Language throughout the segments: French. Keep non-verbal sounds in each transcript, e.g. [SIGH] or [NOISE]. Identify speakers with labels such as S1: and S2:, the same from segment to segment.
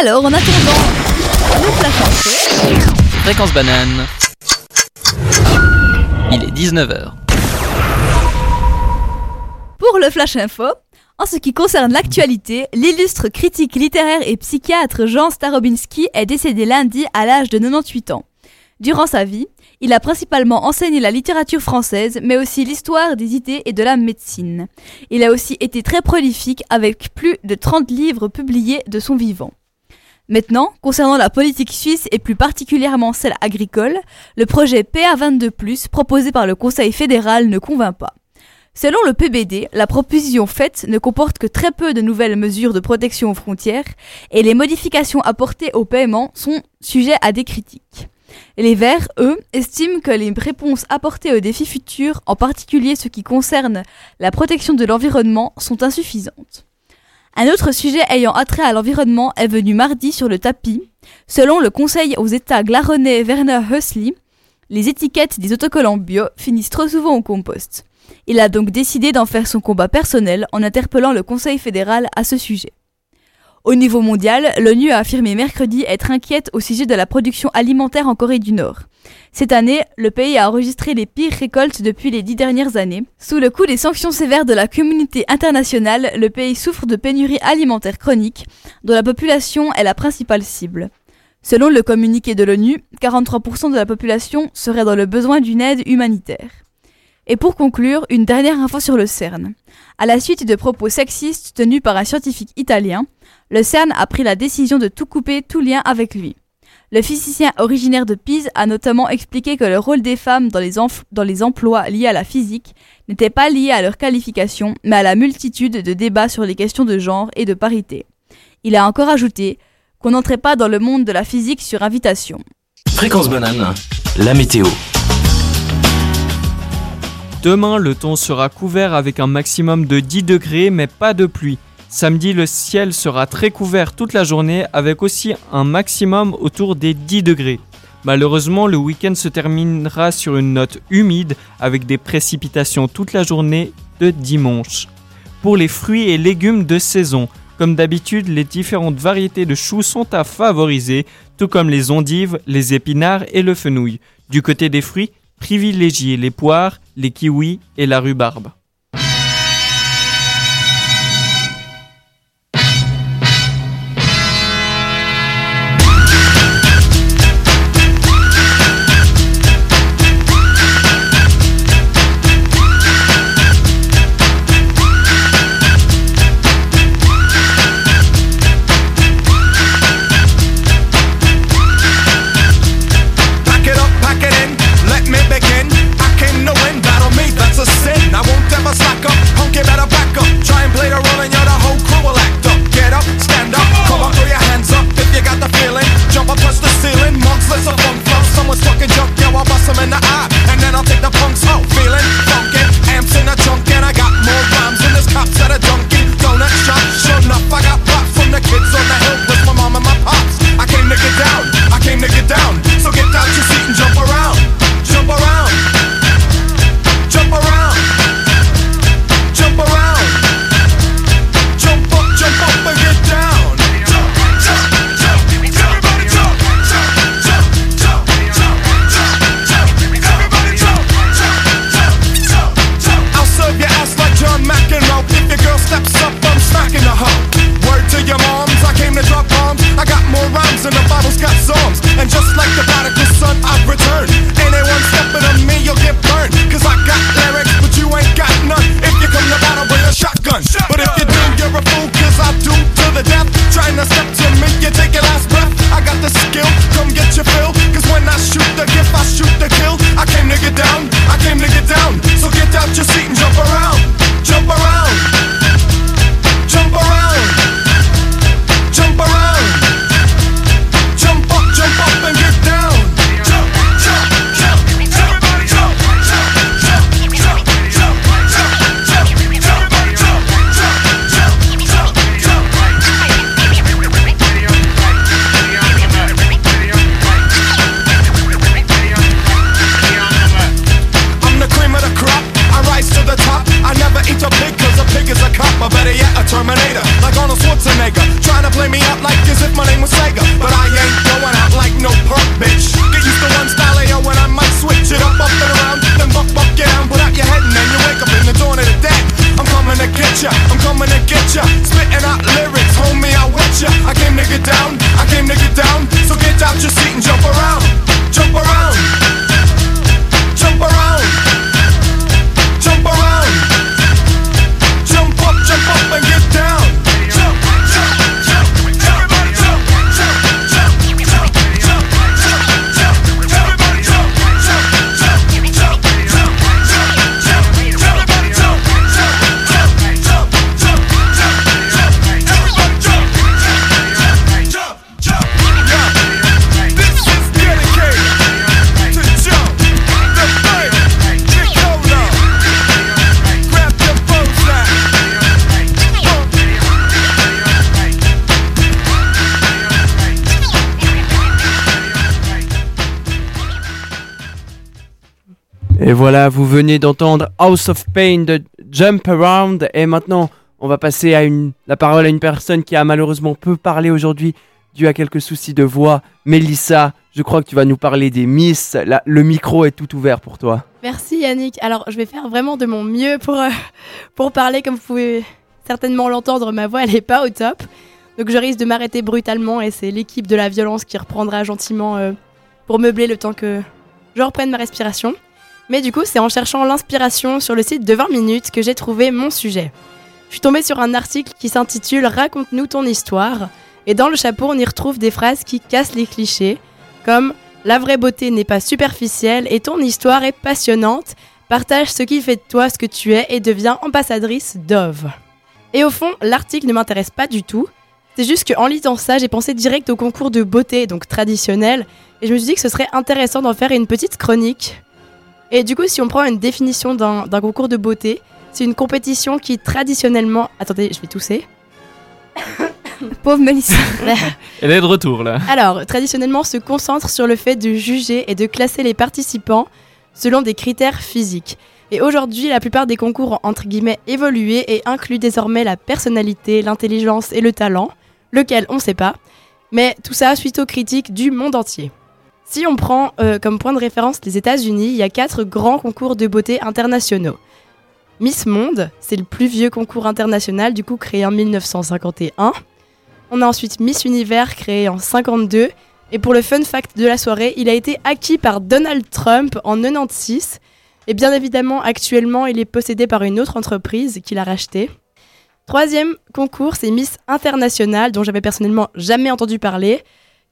S1: Alors, en attendant le flash info,
S2: Fréquence banane. Il est 19h.
S1: pour le flash info, en ce qui concerne l'actualité, l'illustre critique littéraire et psychiatre Jean Starobinski est décédé lundi à l'âge de 98 ans. Durant sa vie, il a principalement enseigné la littérature française, mais aussi l'histoire des idées et de la médecine. Il a aussi été très prolifique avec plus de 30 livres publiés de son vivant. Maintenant, concernant la politique suisse et plus particulièrement celle agricole, le projet PA22+, proposé par le Conseil fédéral, ne convainc pas. Selon le PBD, la proposition faite ne comporte que très peu de nouvelles mesures de protection aux frontières et les modifications apportées au paiement sont sujets à des critiques. Les Verts, eux, estiment que les réponses apportées aux défis futurs, en particulier ceux qui concernent la protection de l'environnement, sont insuffisantes. Un autre sujet ayant attrait à l'environnement est venu mardi sur le tapis. Selon le conseil aux États glaronnais Werner Hösli, les étiquettes des autocollants bio finissent trop souvent au compost. Il a donc décidé d'en faire son combat personnel en interpellant le Conseil fédéral à ce sujet. Au niveau mondial, l'ONU a affirmé mercredi être inquiète au sujet de la production alimentaire en Corée du Nord. Cette année, le pays a enregistré les pires récoltes depuis les dix dernières années. Sous le coup des sanctions sévères de la communauté internationale, le pays souffre de pénurie alimentaire chronique, dont la population est la principale cible. Selon le communiqué de l'ONU, 43% de la population serait dans le besoin d'une aide humanitaire. Et pour conclure, une dernière info sur le CERN. À la suite de propos sexistes tenus par un scientifique italien, le CERN a pris la décision de tout couper tout lien avec lui. Le physicien originaire de Pise a notamment expliqué que le rôle des femmes dans les, enf- dans les emplois liés à la physique n'était pas lié à leur qualification, mais à la multitude de débats sur les questions de genre et de parité. Il a encore ajouté qu'on n'entrait pas dans le monde de la physique sur invitation.
S3: Fréquence banane, la météo.
S4: Demain, le temps sera couvert avec un maximum de 10 degrés, mais pas de pluie. Samedi, le ciel sera très couvert toute la journée, avec aussi un maximum autour des 10 degrés. Malheureusement, le week-end se terminera sur une note humide, avec des précipitations toute la journée de dimanche. Pour les fruits et légumes de saison, comme d'habitude, les différentes variétés de choux sont à favoriser, tout comme les endives, les épinards et le fenouil. Du côté des fruits, privilégiez les poires, les kiwis et la rhubarbe.
S5: Venez d'entendre House of Pain de Jump Around. Et maintenant, on va passer à une, la parole à une personne qui a malheureusement peu parlé aujourd'hui dû à quelques soucis de voix. Mélissa, je crois que tu vas nous parler des Miss. Le micro est tout ouvert pour toi.
S6: Merci Yannick. Alors je vais faire vraiment de mon mieux pour, euh, pour parler. Comme vous pouvez certainement l'entendre, ma voix elle est pas au top. Donc je risque de m'arrêter brutalement et c'est l'équipe de la violence qui reprendra gentiment euh, pour meubler le temps que je reprenne ma respiration. Mais du coup c'est en cherchant l'inspiration sur le site de 20 minutes que j'ai trouvé mon sujet. Je suis tombée sur un article qui s'intitule Raconte-nous ton histoire. Et dans le chapeau on y retrouve des phrases qui cassent les clichés comme la vraie beauté n'est pas superficielle et ton histoire est passionnante. Partage ce qui fait de toi ce que tu es et deviens ambassadrice Dove. Et au fond, l'article ne m'intéresse pas du tout. C'est juste qu'en lisant ça, j'ai pensé direct au concours de beauté, donc traditionnel, et je me suis dit que ce serait intéressant d'en faire une petite chronique. Et du coup, si on prend une définition d'un concours de beauté, c'est une compétition qui traditionnellement... Attendez, je vais tousser. [LAUGHS]
S1: Pauvre Mélissa. [LAUGHS]
S4: Elle est de retour là.
S6: Alors, traditionnellement, se concentre sur le fait de juger et de classer les participants selon des critères physiques. Et aujourd'hui, la plupart des concours ont entre guillemets évolué et incluent désormais la personnalité, l'intelligence et le talent, lequel on ne sait pas, mais tout ça suite aux critiques du monde entier. Si on prend euh, comme point de référence les États-Unis, il y a quatre grands concours de beauté internationaux. Miss Monde, c'est le plus vieux concours international, du coup créé en 1951. On a ensuite Miss Univers créé en 52. Et pour le fun fact de la soirée, il a été acquis par Donald Trump en 96. Et bien évidemment, actuellement, il est possédé par une autre entreprise qui l'a racheté. Troisième concours, c'est Miss International, dont j'avais personnellement jamais entendu parler,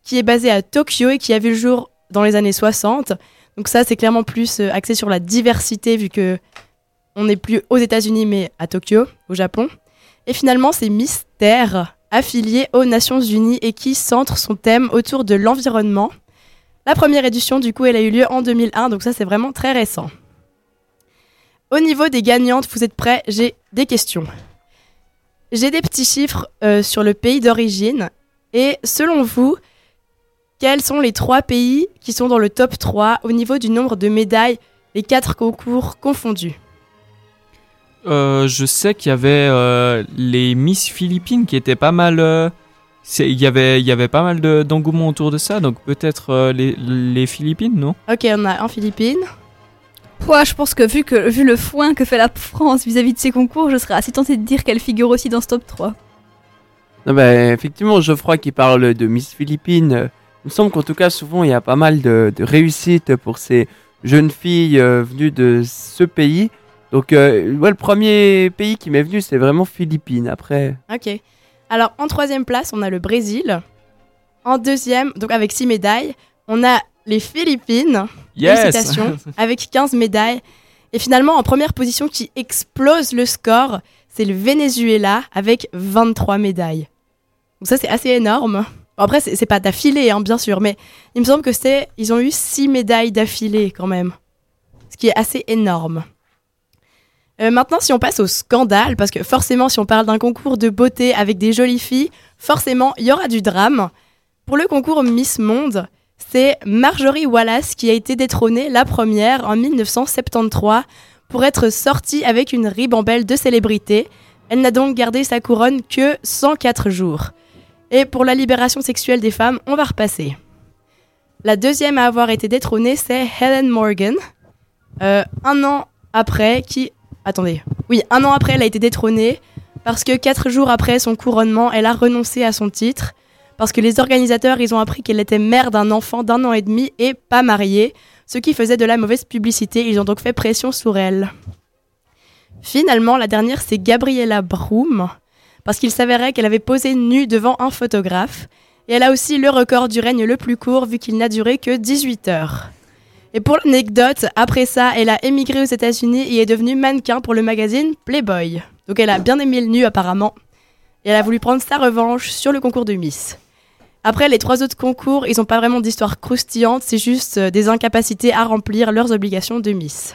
S6: qui est basé à Tokyo et qui a vu le jour dans les années 60. Donc ça, c'est clairement plus euh, axé sur la diversité, vu que on n'est plus aux États-Unis, mais à Tokyo, au Japon. Et finalement, c'est Miss Terre, affiliée aux Nations Unies et qui centre son thème autour de l'environnement. La première édition, du coup, elle a eu lieu en 2001, donc ça, c'est vraiment très récent. Au niveau des gagnantes, vous êtes prêts? J'ai des questions. J'ai des petits chiffres euh, sur le pays d'origine. Et selon vous, quels sont les trois pays qui sont dans le top 3 au niveau du nombre de médailles, les quatre concours confondus?
S4: Euh, je sais qu'il y avait euh, les Miss Philippines qui étaient pas mal. euh, Il y avait, il y avait pas mal de- d'engouement autour de ça, donc peut-être euh, les, les Philippines, non?
S6: Ok, on a en Philippines.
S1: Moi, je pense que vu, que vu le foin que fait la France vis-à-vis de ces concours, je serais assez tentée de dire qu'elle figure aussi dans ce top 3.
S5: Non, bah, effectivement, Geoffroy qui parle de Miss Philippines. Il me semble qu'en tout cas, souvent, il y a pas mal de, de réussites pour ces jeunes filles euh, venues de ce pays. Donc, euh, ouais, le premier pays qui m'est venu, c'est vraiment Philippines. Après,
S6: Ok. Alors, en troisième place, on a le Brésil. En deuxième, donc avec six médailles, on a les Philippines. Félicitations. [LAUGHS] avec 15 médailles. Et finalement, en première position qui explose le score, c'est le Venezuela avec 23 médailles. Donc ça, c'est assez énorme. Après, c'est pas d'affilée, hein, bien sûr, mais il me semble que c'est, ils ont eu 6 médailles d'affilée quand même. Ce qui est assez énorme. Euh, maintenant, si on passe au scandale, parce que forcément, si on parle d'un concours de beauté avec des jolies filles, forcément, il y aura du drame. Pour le concours Miss Monde, c'est Marjorie Wallace qui a été détrônée la première en 1973 pour être sortie avec une ribambelle de célébrités. Elle n'a donc gardé sa couronne que 104 jours. Et pour la libération sexuelle des femmes, on va repasser. La deuxième à avoir été détrônée, c'est Helen Morgan. Euh, un an après, qui... Attendez. Oui, un an après, elle a été détrônée parce que quatre jours après son couronnement, elle a renoncé à son titre parce que les organisateurs, ils ont appris qu'elle était mère d'un enfant d'un an et demi et pas mariée, ce qui faisait de la mauvaise publicité. Ils ont donc fait pression sur elle. Finalement, la dernière, c'est Gabriella Broom, parce qu'il s'avérait qu'elle avait posé nue devant un photographe, et elle a aussi le record du règne le plus court, vu qu'il n'a duré que 18 heures. Et pour l'anecdote, après ça, elle a émigré aux États-Unis et est devenue mannequin pour le magazine Playboy. Donc elle a bien aimé le nu apparemment, et elle a voulu prendre sa revanche sur le concours de Miss. Après, les trois autres concours, ils n'ont pas vraiment d'histoire croustillante, c'est juste euh, des incapacités à remplir leurs obligations de Miss.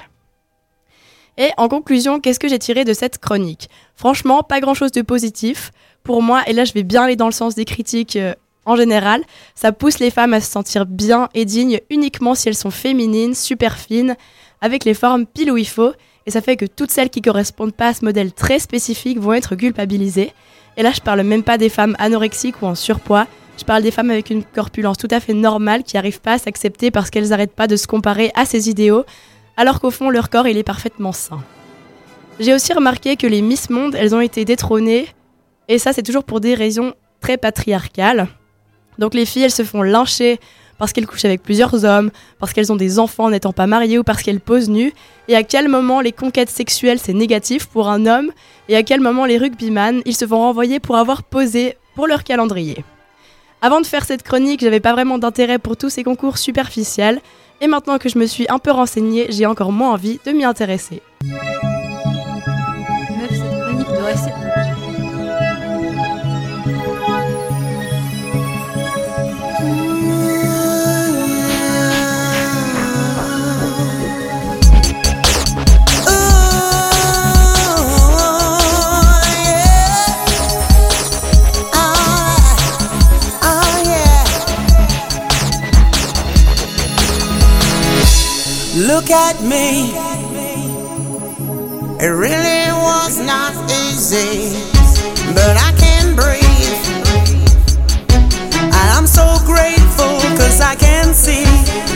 S6: Et en conclusion, qu'est-ce que j'ai tiré de cette chronique? Franchement, pas grand-chose de positif. Pour moi, et là je vais bien aller dans le sens des critiques euh, En général, ça pousse les femmes à se sentir bien et dignes uniquement si elles sont féminines, super fines, avec les formes pile où il faut, et ça fait que toutes celles qui correspondent pas à ce modèle très spécifique vont être culpabilisées. Et là, je parle même pas des femmes anorexiques ou en surpoids, je parle des femmes avec une corpulence tout à fait normale qui n'arrivent pas à s'accepter parce qu'elles n'arrêtent pas de se comparer à ces idéaux, alors qu'au fond, leur corps, il est parfaitement sain. J'ai aussi remarqué que les Miss Monde, elles ont été détrônées, et ça, c'est toujours pour des raisons très patriarcales. Donc les filles, elles se font lyncher parce qu'elles couchent avec plusieurs hommes, parce qu'elles ont des enfants n'étant pas mariées ou parce qu'elles posent nues, et à quel moment les conquêtes sexuelles c'est négatif pour un homme, et à quel moment les rugbyman, ils se font renvoyer pour avoir posé pour leur calendrier? Avant de faire cette chronique, j'avais pas vraiment d'intérêt pour tous ces concours superficiels, et maintenant que je me suis un peu renseignée, j'ai encore moins envie de m'y intéresser.
S7: Look at me. It really was not easy, but I can breathe. I'm so grateful cause I can see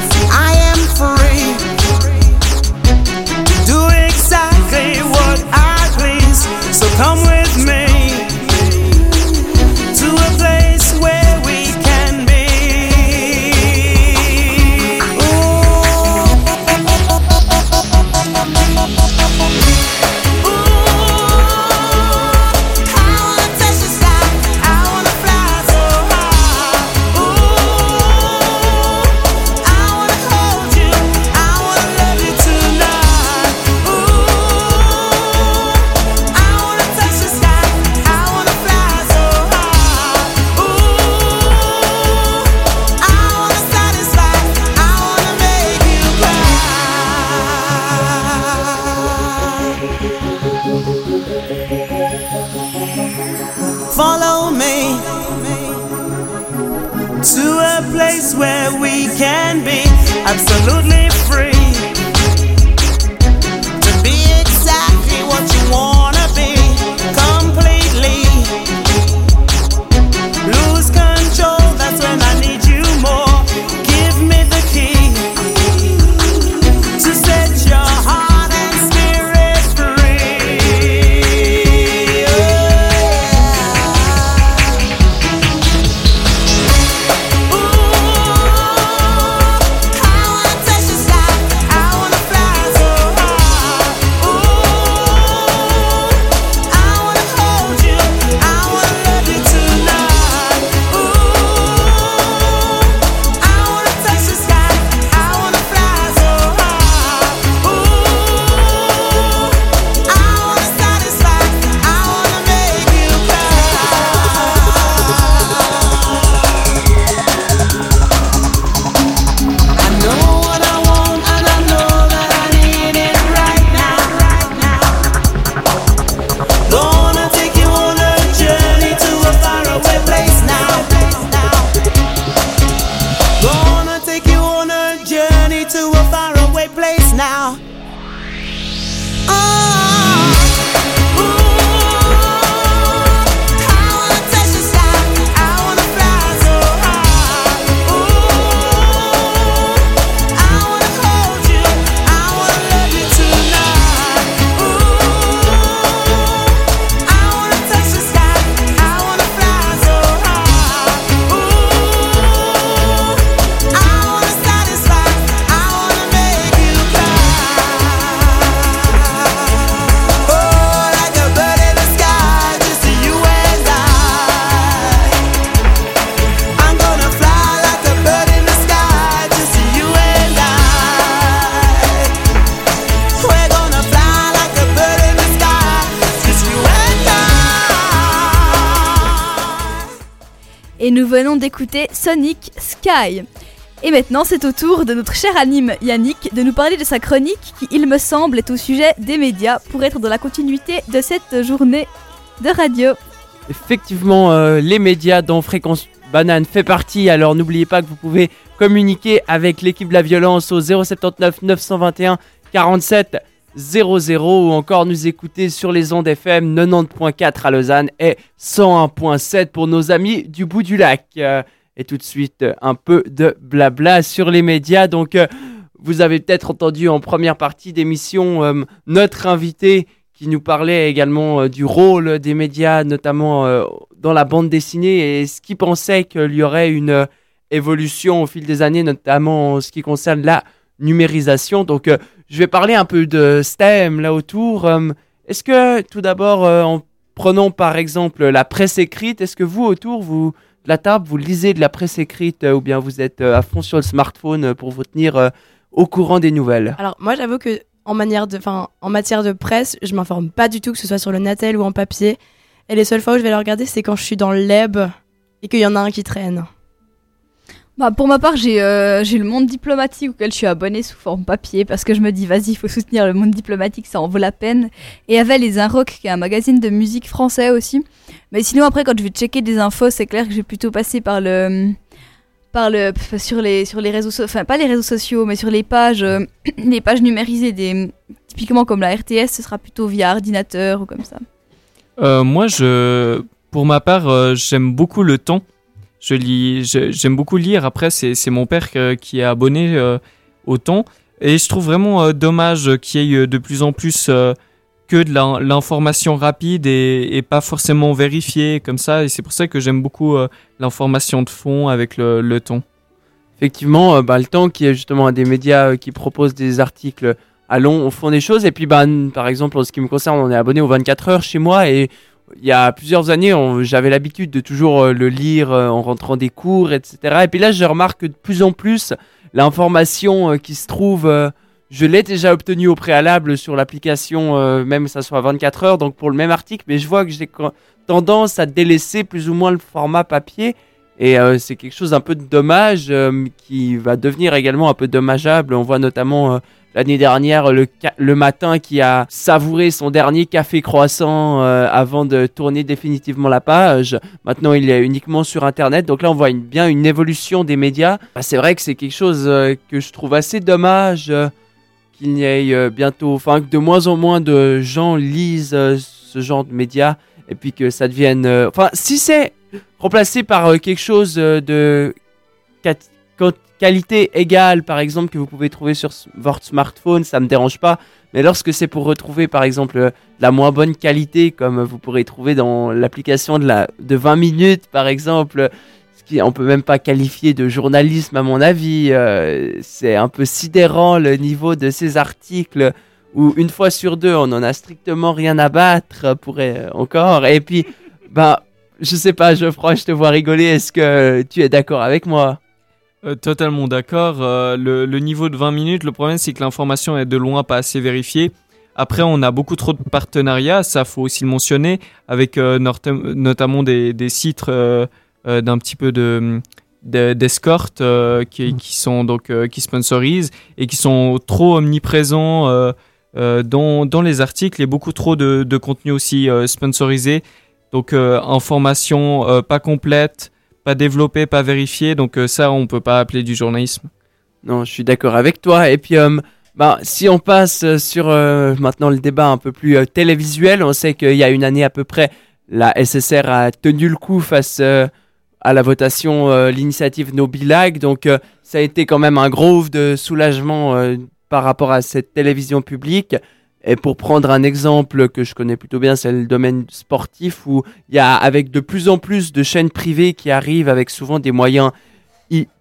S7: venons d'écouter Sonic Sky. Et maintenant, c'est au tour de notre cher anime Yannick de nous parler de sa chronique qui, il me semble, est au sujet des médias pour être dans la continuité de cette journée de radio.
S5: Effectivement, euh, les médias dans Fréquence Banane fait partie. Alors n'oubliez pas que vous pouvez communiquer avec l'équipe de la violence au 079 921 47 00 ou encore nous écouter sur les ondes FM 90.4 à Lausanne et 101.7 pour nos amis du bout du lac. Euh, et tout de suite, un peu de blabla sur les médias. Donc, euh, vous avez peut-être entendu en première partie d'émission euh, notre invité qui nous parlait également du rôle des médias, notamment dans la bande dessinée, et ce qui pensait qu'il y aurait une évolution au fil des années, notamment en ce qui concerne la numérisation. Donc, je vais parler un peu de STEM là autour. Euh, est-ce que tout d'abord, euh, en prenant par exemple la presse écrite, est-ce que vous autour vous, de la table, vous lisez de la presse écrite euh, ou bien vous êtes à fond sur le smartphone pour vous tenir au courant des nouvelles?
S6: Alors moi j'avoue que en matière de presse, je m'informe pas du tout, que ce soit sur le Natel ou en papier. Et les seules fois où je vais le regarder, c'est quand je suis dans le lab et qu'il y en a un qui traîne.
S1: Bah, pour ma part, j'ai euh, le monde diplomatique auquel je suis abonnée sous forme papier parce que je me dis, vas-y, il faut soutenir le monde diplomatique, ça en vaut la peine. Et avait les Inrock, qui est un magazine de musique français aussi. Mais sinon, après, quand je vais checker des infos, c'est clair que j'ai plutôt passé par le. Par le, sur les sur les réseaux sociaux enfin pas les réseaux sociaux mais sur les pages euh, [CLEARS THROAT] les pages numérisées des typiquement comme la RTS ce sera plutôt via ordinateur ou comme ça
S4: euh, moi je pour ma part j'aime beaucoup le temps je lis, j'aime beaucoup lire. Après, c'est mon père qui est abonné euh, au temps. Et je trouve vraiment euh, dommage qu'il y ait de plus en plus euh, que de l'information rapide et, pas forcément vérifiée comme ça. Et c'est pour ça que j'aime beaucoup l'information de fond avec le, le ton.
S5: Effectivement, bah, le temps qui est justement un des médias qui propose des articles à long au fond des choses. Et puis, bah, par exemple, en ce qui me concerne, on est abonné aux 24 heures chez moi et il y a plusieurs années, j'avais l'habitude de toujours euh, le lire euh, en rentrant des cours, etc. Et puis là, je remarque que de plus en plus, l'information euh, qui se trouve, je l'ai déjà obtenue au préalable sur l'application, même ça soit 24 heures, donc pour le même article, mais je vois que j'ai tendance à délaisser plus ou moins le format papier. Et c'est quelque chose un peu dommage qui va devenir également un peu dommageable. On voit notamment l'année dernière le, matin qui a savouré son dernier café croissant euh, avant de tourner définitivement la page. Maintenant, il est uniquement sur Internet. Donc là, on voit bien une évolution des médias. Bah, c'est vrai que c'est quelque chose euh, que je trouve assez dommage euh, qu'il n'y ait bientôt, enfin que de moins en moins de gens lisent ce genre de médias et puis que ça devienne, enfin si c'est remplacé par quelque chose de qualité égale, par exemple, que vous pouvez trouver sur votre smartphone, ça me dérange pas. Mais lorsque c'est pour retrouver, par exemple, la moins bonne qualité, comme vous pourrez trouver dans l'application de, la, de 20 minutes, par exemple, ce qui on peut même pas qualifier de journalisme à mon avis, euh, c'est un peu sidérant le niveau de ces articles où une fois sur deux, on en a strictement rien à battre, pourrait encore. Et puis, ben, je sais pas, Geoffroy, je te vois rigoler. Est-ce que tu es d'accord avec moi?
S4: Euh, totalement d'accord. Euh, le, niveau de 20 minutes, le problème c'est que l'information est de loin pas assez vérifiée. Après, on a beaucoup trop de partenariats, ça faut aussi le mentionner, avec euh, notamment des, des sites d'un petit peu de d'escorte qui, mm. qui, sont donc qui sponsorisent et qui sont trop omniprésents dans, dans les articles et beaucoup trop de, de contenu aussi sponsorisé. Donc information pas complète, pas développé, pas vérifié. Donc euh, ça, on peut pas appeler du journalisme.
S5: Non, je suis d'accord avec toi. Et puis, euh, bah, si on passe euh, sur maintenant le débat un peu plus télévisuel, on sait qu'il y a une année à peu près, la SSR a tenu le coup face à la votation l'initiative No Bilag. Donc ça a été quand même un gros de soulagement par rapport à cette télévision publique. Et pour prendre un exemple que je connais plutôt bien, c'est le domaine sportif où il y a avec de plus en plus de chaînes privées qui arrivent avec souvent des moyens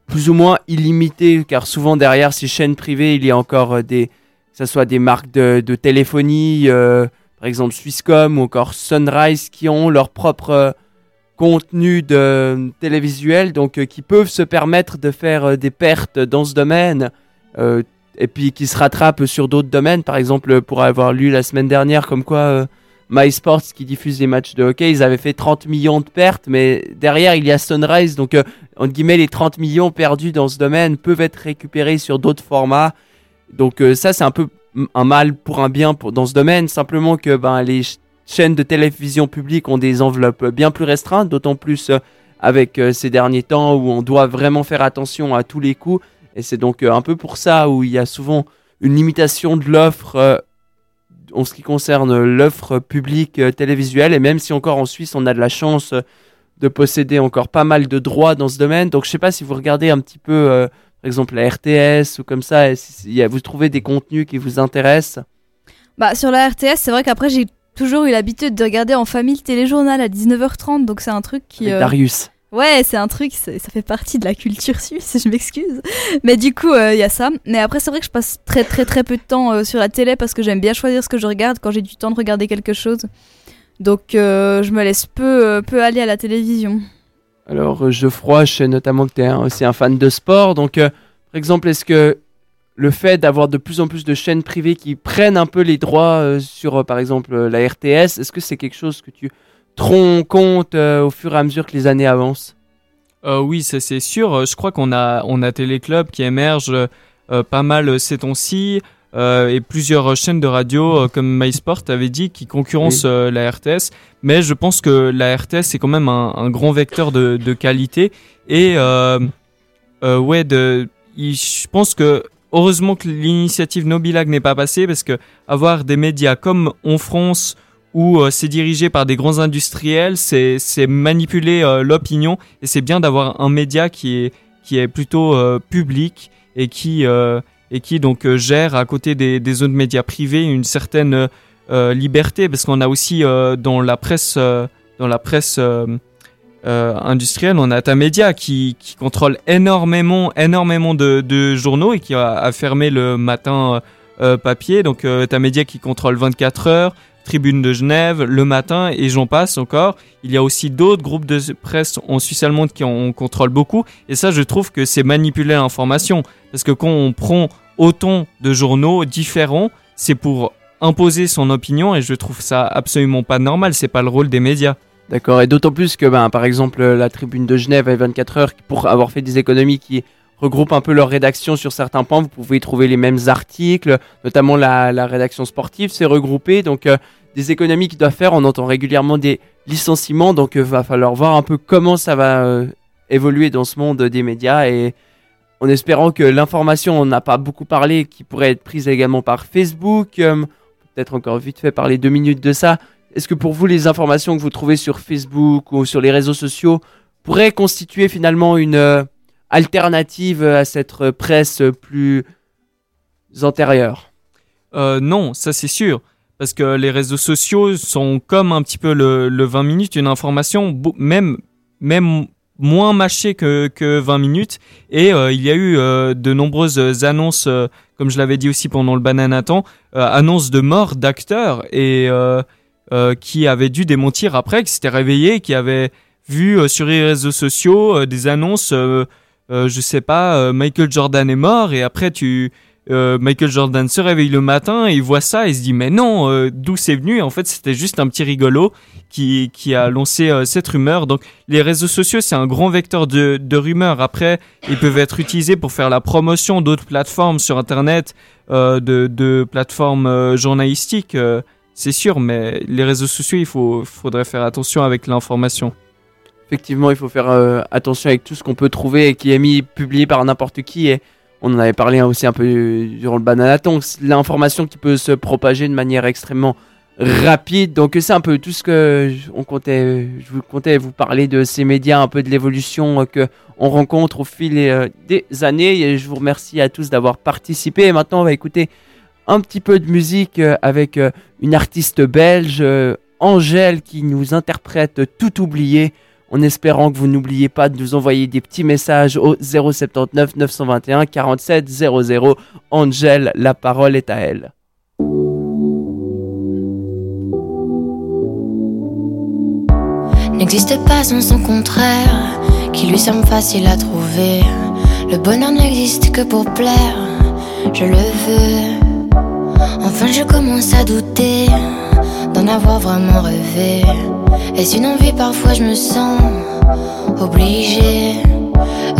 S5: plus ou moins illimités, car souvent derrière ces chaînes privées, il y a encore euh, des, que ce soit des marques de, téléphonie, euh, par exemple Swisscom ou encore Sunrise, qui ont leur propre euh, contenu de télévisuel, donc qui peuvent se permettre de faire des pertes dans ce domaine et puis qui se rattrape sur d'autres domaines. Par exemple, pour avoir lu la semaine dernière comme quoi euh, MySports qui diffuse les matchs de hockey, ils avaient fait 30 millions de pertes, mais derrière il y a Sunrise, donc euh, entre guillemets les 30 millions perdus dans ce domaine peuvent être récupérés sur d'autres formats. Donc euh, ça c'est un peu un mal pour un bien dans ce domaine, simplement que ben, les chaînes de télévision publique ont des enveloppes bien plus restreintes, d'autant plus avec ces derniers temps où on doit vraiment faire attention à tous les coups. Et c'est donc un peu pour ça où il y a souvent une limitation de l'offre en ce qui concerne l'offre publique télévisuelle. Et même si encore en Suisse on a de la chance de posséder encore pas mal de droits dans ce domaine. Donc je sais pas si vous regardez un petit peu par exemple la RTS ou comme ça, vous trouvez des contenus qui vous intéressent?
S1: Bah sur la RTS, c'est vrai qu'après j'ai toujours eu l'habitude de regarder en famille le téléjournal à 19h30, donc c'est un truc qui...
S5: Euh, Darius.
S1: Ouais, c'est un truc, ça fait partie de la culture [LAUGHS] suisse, je m'excuse. Mais du coup, euh, il y a ça. Mais après, c'est vrai que je passe très très très peu de temps euh, sur la télé parce que j'aime bien choisir ce que je regarde quand j'ai du temps de regarder quelque chose. Donc je me laisse peu, peu aller à la télévision.
S5: Alors, euh, Geoffroy, je sais notamment que tu es aussi un fan de sport. Donc, euh, par exemple, est-ce que le fait d'avoir de plus en plus de chaînes privées qui prennent un peu les droits euh, sur, par exemple, la RTS, est-ce que c'est quelque chose que tu rends compte au fur et à mesure que les années avancent
S4: Oui, ça c'est sûr. Je crois qu'on a, on a Téléclub qui émerge pas mal ces temps-ci. Euh, et plusieurs chaînes de radio euh, comme MySport avait dit qui concurrencent euh, la RTS. Mais je pense que la RTS est quand même un, un grand vecteur de, de qualité et ouais, de, je pense que heureusement que l'initiative Nobilag n'est pas passée parce que avoir des médias comme On France où c'est dirigé par des grands industriels, c'est manipuler l'opinion et c'est bien d'avoir un média qui est qui est plutôt public et qui et qui donc euh, gère à côté des, des zones médias privées une certaine euh, liberté parce qu'on a aussi euh, dans la presse dans la presse industrielle on a Tamedia qui, qui contrôle énormément énormément de, de journaux et qui a, a fermé le matin papier. Donc Tamedia qui contrôle 24 heures Tribune de Genève, Le Matin et j'en passe encore. Il y a aussi d'autres groupes de presse en Suisse allemande qui en contrôlent beaucoup et ça je trouve que c'est manipuler l'information parce que quand on prend autant de journaux différents, c'est pour imposer son opinion et je trouve ça absolument pas normal, c'est pas le rôle des médias.
S5: D'accord, et d'autant plus que ben, par exemple la Tribune de Genève et 24 heures, pour avoir fait des économies qui regroupent un peu leur rédaction sur certains points, vous pouvez y trouver les mêmes articles, notamment la, rédaction sportive s'est regroupée, donc euh, des économies qui doivent faire, on entend régulièrement des licenciements, donc euh, va falloir voir un peu comment ça va euh, évoluer dans ce monde des médias et en espérant que l'information, on n'a pas beaucoup parlé, qui pourrait être prise également par Facebook. Euh, peut-être encore vite fait parler deux minutes de ça. Est-ce que pour vous, les informations que vous trouvez sur Facebook ou sur les réseaux sociaux pourraient constituer finalement une alternative à cette presse plus antérieure?
S4: Euh, Non, ça c'est sûr. Parce que les réseaux sociaux sont comme un petit peu le, le 20 minutes, une information, même, même moins mâché que, que 20 minutes et euh, il y a eu euh, de nombreuses annonces euh, comme je l'avais dit aussi pendant le bananaton annonces de mort d'acteurs et qui avaient dû démentir après qui s'étaient réveillés qui avaient vu sur les réseaux sociaux des annonces je sais pas Michael Jordan est mort et après tu euh, Michael Jordan se réveille le matin et il voit ça et se dit mais non euh, d'où c'est venu? En fait c'était juste un petit rigolo qui, qui a lancé euh, cette rumeur. Donc les réseaux sociaux c'est un grand vecteur de, de rumeurs. Après ils peuvent être utilisés pour faire la promotion d'autres plateformes sur internet de, de plateformes journalistiques c'est sûr. Mais les réseaux sociaux il faut faudrait faire attention avec l'information
S5: effectivement il faut faire attention avec tout ce qu'on peut trouver et qui est mis publié par n'importe qui et on en avait parlé aussi un peu durant le bananaton, l'information qui peut se propager de manière extrêmement rapide. Donc c'est un peu tout ce que on comptait, je vous comptais vous parler de ces médias, un peu de l'évolution que on rencontre au fil euh, des années. Et je vous remercie à tous d'avoir participé. Et maintenant on va écouter un petit peu de musique euh, avec euh, une artiste belge, Angèle, qui nous interprète Tout oublié en espérant que vous n'oubliez pas de nous envoyer des petits messages au 079 921 47 00. Angèle, la parole est à elle.
S8: N'existe pas sans son contraire, qui lui semble facile à trouver. Le bonheur n'existe que pour plaire, je le veux. Enfin, je commence à douter d'en avoir vraiment rêvé. Est-ce une envie Parfois je me sens obligée.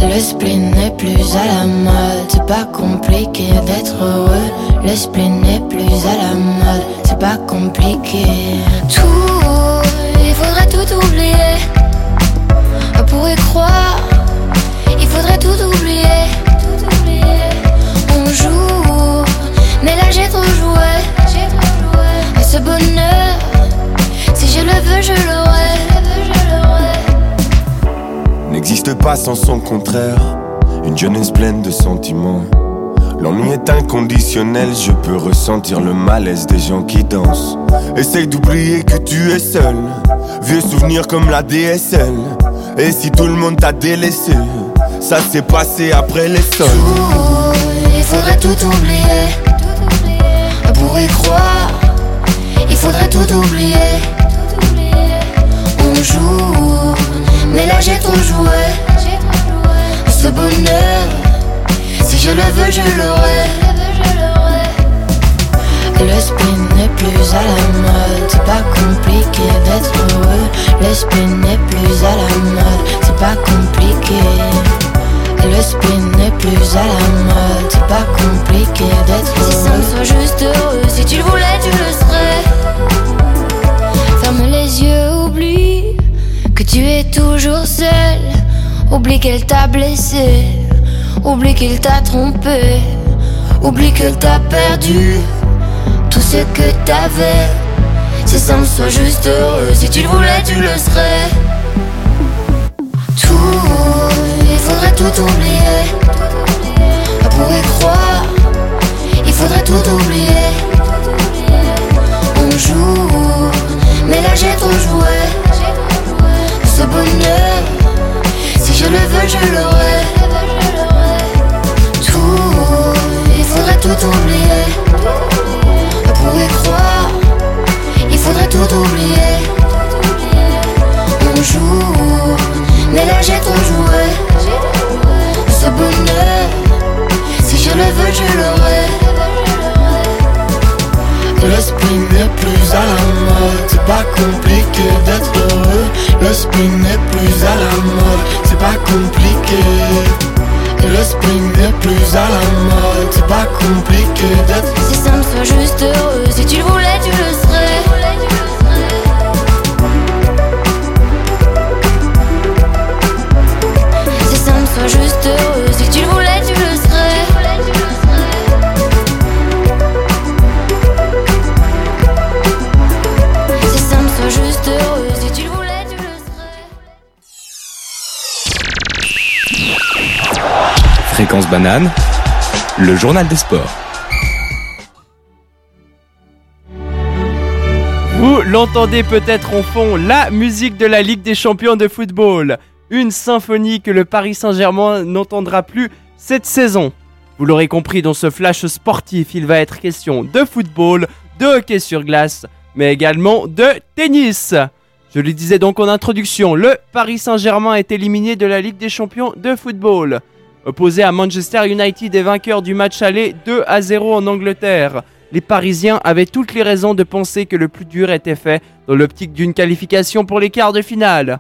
S8: Le spleen n'est plus à la mode, c'est pas compliqué d'être heureux. Le spleen n'est plus à la mode, c'est pas compliqué. Tout, il faudrait tout oublier pourrait croire, il faudrait tout oublier. On joue, ce bonheur, si je le veux, je l'aurai.
S9: N'existe pas sans son contraire, une jeunesse pleine de sentiments. L'ennui est inconditionnel, je peux ressentir le malaise des gens qui dansent. Essaye d'oublier que tu es seul, vieux souvenirs comme la DSL. Et si tout le monde t'a délaissé, ça s'est passé après les sols.
S8: il faudrait tout oublier. Pour y croire, faudrait tout oublier. On joue, mais là j'ai trop joué. Ce bonheur, si je le veux, je l'aurai. Le spin n'est plus à la mode, c'est pas compliqué d'être heureux. Le spin n'est plus à la mode, c'est pas compliqué. Le spin n'est plus à la mode, c'est pas compliqué d'être heureux. Si ça me soit juste heureux, si tu le voulais, tu le serais. Ferme les yeux, oublie que tu es toujours seul. Oublie qu'elle t'a blessé, oublie qu'il t'a trompé, oublie qu'elle t'a perdu tout ce que t'avais. Si ça me soit juste heureux, si tu le voulais, tu le serais. Tout, il faudrait tout oublier. Pour y croire, il faudrait tout oublier. On joue, mais là j'ai trop joué. Ce bonheur, si je le veux, je l'aurai. Tout, il faudrait tout oublier. Pour y croire, il faudrait tout oublier. Le spin n'est plus à la mode, c'est pas compliqué. Le spin n'est plus à la mode, c'est pas compliqué d'être Si ça me soit juste heureux, le
S3: journal des sports.
S5: Vous l'entendez peut-être en fond, la musique de la Ligue des champions de football. Une symphonie que le Paris Saint-Germain n'entendra plus cette saison. Vous l'aurez compris, dans ce flash sportif, il va être question de football, de hockey sur glace, mais également de tennis. Je le disais donc en introduction, le Paris Saint-Germain est éliminé de la Ligue des champions de football. Opposé à Manchester United et vainqueur du match aller 2 à 0 en Angleterre, les Parisiens avaient toutes les raisons de penser que le plus dur était fait dans l'optique d'une qualification pour les quarts de finale.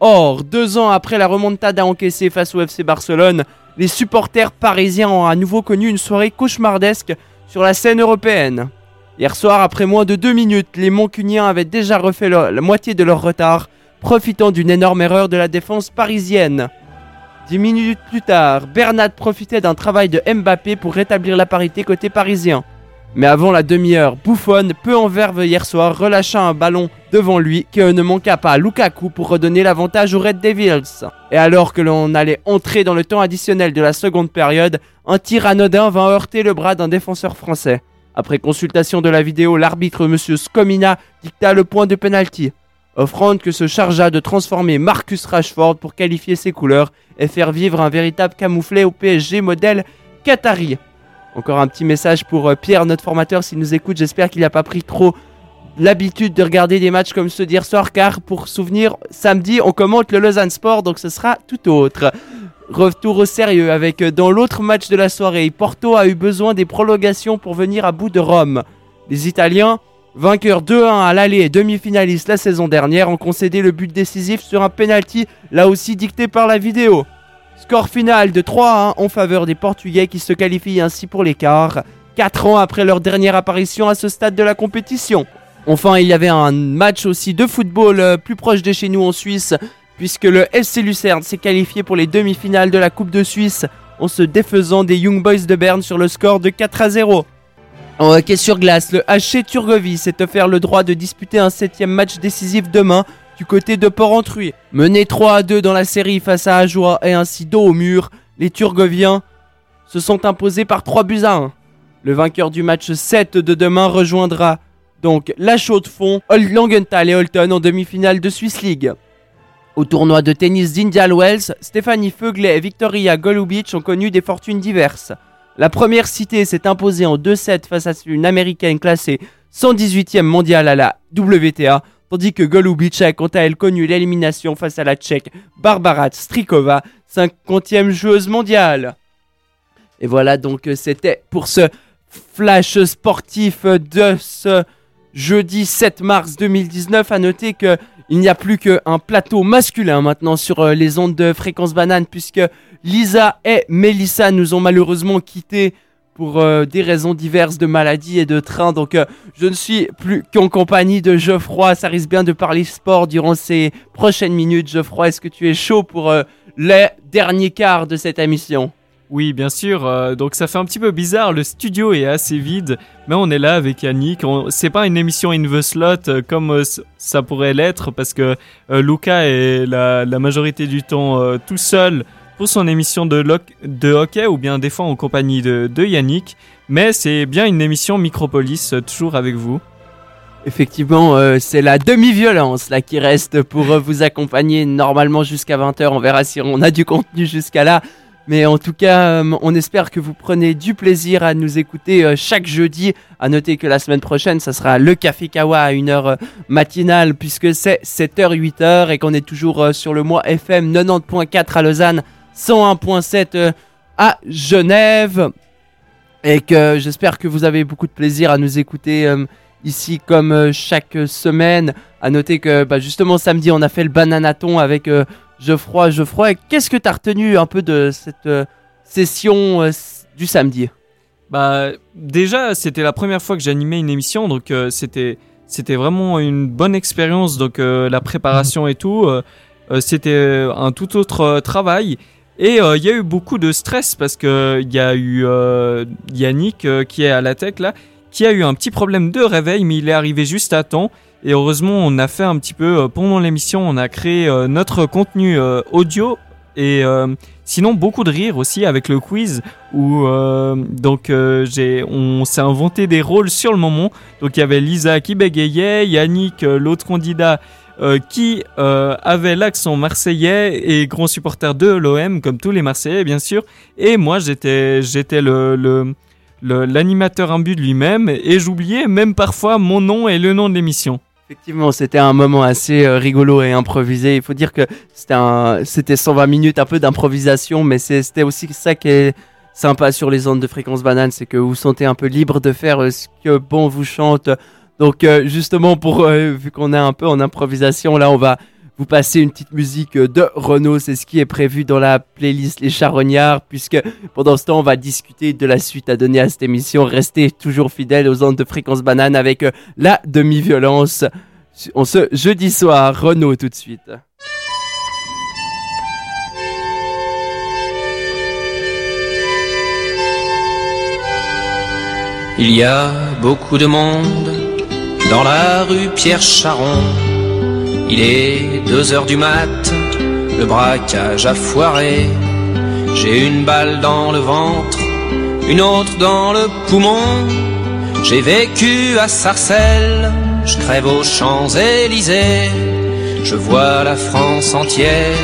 S5: Or, deux ans après la remontada encaissée face au FC Barcelone, les supporters parisiens ont à nouveau connu une soirée cauchemardesque sur la scène européenne. Hier soir, après moins de deux minutes, les Moncuniens avaient déjà refait la moitié de leur retard, profitant d'une énorme erreur de la défense parisienne. Dix minutes plus tard, Bernat profitait d'un travail de Mbappé pour rétablir la parité côté parisien. Mais avant la demi-heure, Buffon, peu en verve hier soir, relâcha un ballon devant lui qui ne manqua pas à Lukaku pour redonner l'avantage aux Red Devils. Et alors que l'on allait entrer dans le temps additionnel de la seconde période, un tir anodin vint heurter le bras d'un défenseur français. Après consultation de la vidéo, l'arbitre M. Skomina dicta le point de penalty. Offrande que se chargea de transformer Marcus Rashford pour qualifier ses couleurs et faire vivre un véritable camouflet au PSG modèle Qatari. Encore un petit message pour euh, Pierre, notre formateur, s'il nous écoute. J'espère qu'il n'a pas pris trop l'habitude de regarder des matchs comme ceux d'hier soir, car pour souvenir, samedi, on commente le Lausanne Sport, donc ce sera tout autre. Retour au sérieux avec euh, dans l'autre match de la soirée, Porto a eu besoin des prolongations pour venir à bout de Rome. Les Italiens, vainqueurs 2-1 à l'aller et demi-finalistes la saison dernière, ont concédé le but décisif sur un penalty, là aussi dicté par la vidéo. Score final de 3 à 1 en faveur des Portugais qui se qualifient ainsi pour l'écart, 4 ans après leur dernière apparition à ce stade de la compétition. Enfin, il y avait un match aussi de football euh, plus proche de chez nous en Suisse, puisque le FC Lucerne s'est qualifié pour les demi-finales de la Coupe de Suisse en se défaisant des Young Boys de Berne sur le score de 4 à 0. En hockey sur glace, le HC Turgovie s'est offert le droit de disputer un septième match décisif demain du côté de Porrentruy. Mené 3 à 2 dans la série face à Ajoie et ainsi dos au mur, les Turgoviens se sont imposés par 3 buts à 1. Le vainqueur du match 7 de demain rejoindra donc la chaude fond, Langenthal et Holton en demi-finale de Swiss League. Au tournoi de tennis d'Indian Wells, Stéphanie Feuglet et Victoria Golubic ont connu des fortunes diverses. La première citée s'est imposée en 2-7 face à une américaine classée 118e mondiale à la WTA, tandis que Golubic a quant à elle connu l'élimination face à la tchèque Barbara Strikova, 50e joueuse mondiale. Et voilà donc euh, c'était pour ce flash sportif de ce jeudi 7 mars 2019. À noter que il n'y a plus qu'un plateau masculin maintenant sur euh, les ondes de fréquence banane puisque Lisa et Melissa nous ont malheureusement quittés pour euh, des raisons diverses de maladie et de train. Donc euh, je ne suis plus qu'en compagnie de Geoffroy. Ça risque bien de parler sport durant ces prochaines minutes. Geoffroy, est-ce que tu es chaud pour les derniers quarts de cette émission?
S4: Oui, bien sûr. Euh, donc ça fait un petit peu bizarre. Le studio est assez vide, mais on est là avec Yannick. C'est pas une émission in the slot euh, comme euh, ça pourrait l'être parce que Luca est la, majorité du temps tout seul pour son émission de, hockey ou bien des fois en compagnie de, de Yannick. Mais c'est bien une émission Micropolis, toujours avec vous.
S5: Effectivement, c'est la demi-violence là qui reste pour vous accompagner normalement jusqu'à 20h. On verra si on a du contenu jusqu'à là. Mais en tout cas, euh, on espère que vous prenez du plaisir à nous écouter euh, chaque jeudi. À noter que la semaine prochaine, ça sera le Café Kawa à une heure euh, matinale puisque c'est 7h, 8h et qu'on est toujours sur le mois FM 90.4 à Lausanne, 101.7 à Genève. Et que j'espère que vous avez beaucoup de plaisir à nous écouter ici comme chaque semaine. À noter que bah, justement samedi, on a fait le bananaton avec Geoffroy, Geoffroy, qu'est-ce que tu as retenu un peu de cette euh, session euh, du samedi?
S4: Bah déjà, c'était la première fois que j'animais une émission, donc euh, c'était c'était vraiment une bonne expérience. Donc la préparation et tout, c'était un tout autre travail. Et il y a eu beaucoup de stress parce que il y a eu Yannick qui est à la tech là, qui a eu un petit problème de réveil, mais il est arrivé juste à temps. Et heureusement, on a fait un petit peu, euh, pendant l'émission, on a créé euh, notre contenu euh, audio. Et sinon beaucoup de rire aussi avec le quiz où donc j'ai on s'est inventé des rôles sur le moment. Donc il y avait Lisa qui bégayait Yannick l'autre candidat qui avait l'accent marseillais et grand supporter de l'OM comme tous les Marseillais bien sûr. Et moi j'étais j'étais le, le l'animateur imbu de lui-même. Et j'oubliais même parfois mon nom et le nom de l'émission.
S5: Effectivement, c'était un moment assez euh, rigolo et improvisé. Il faut dire que c'était un, c'était 120 minutes un peu d'improvisation, mais c'était aussi ça qui est sympa sur les ondes de fréquence banane, c'est que vous vous sentez un peu libre de faire euh, ce que bon vous chante. Donc euh, justement pour vu qu'on est un peu en improvisation, là on va vous passer une petite musique de Renault. C'est ce qui est prévu dans la playlist Les Charognards, puisque pendant ce temps, on va discuter de la suite à donner à cette émission. Restez toujours fidèles aux ondes de fréquence banane avec la demi-violence. On se jeudi soir, Renault tout de suite.
S2: Il y a beaucoup de monde dans la rue Pierre Charon il est deux heures du mat, le braquage a foiré. J'ai une balle dans le ventre, une autre dans le poumon. J'ai vécu à Sarcelles, je crève aux Champs-Élysées. Je vois la France entière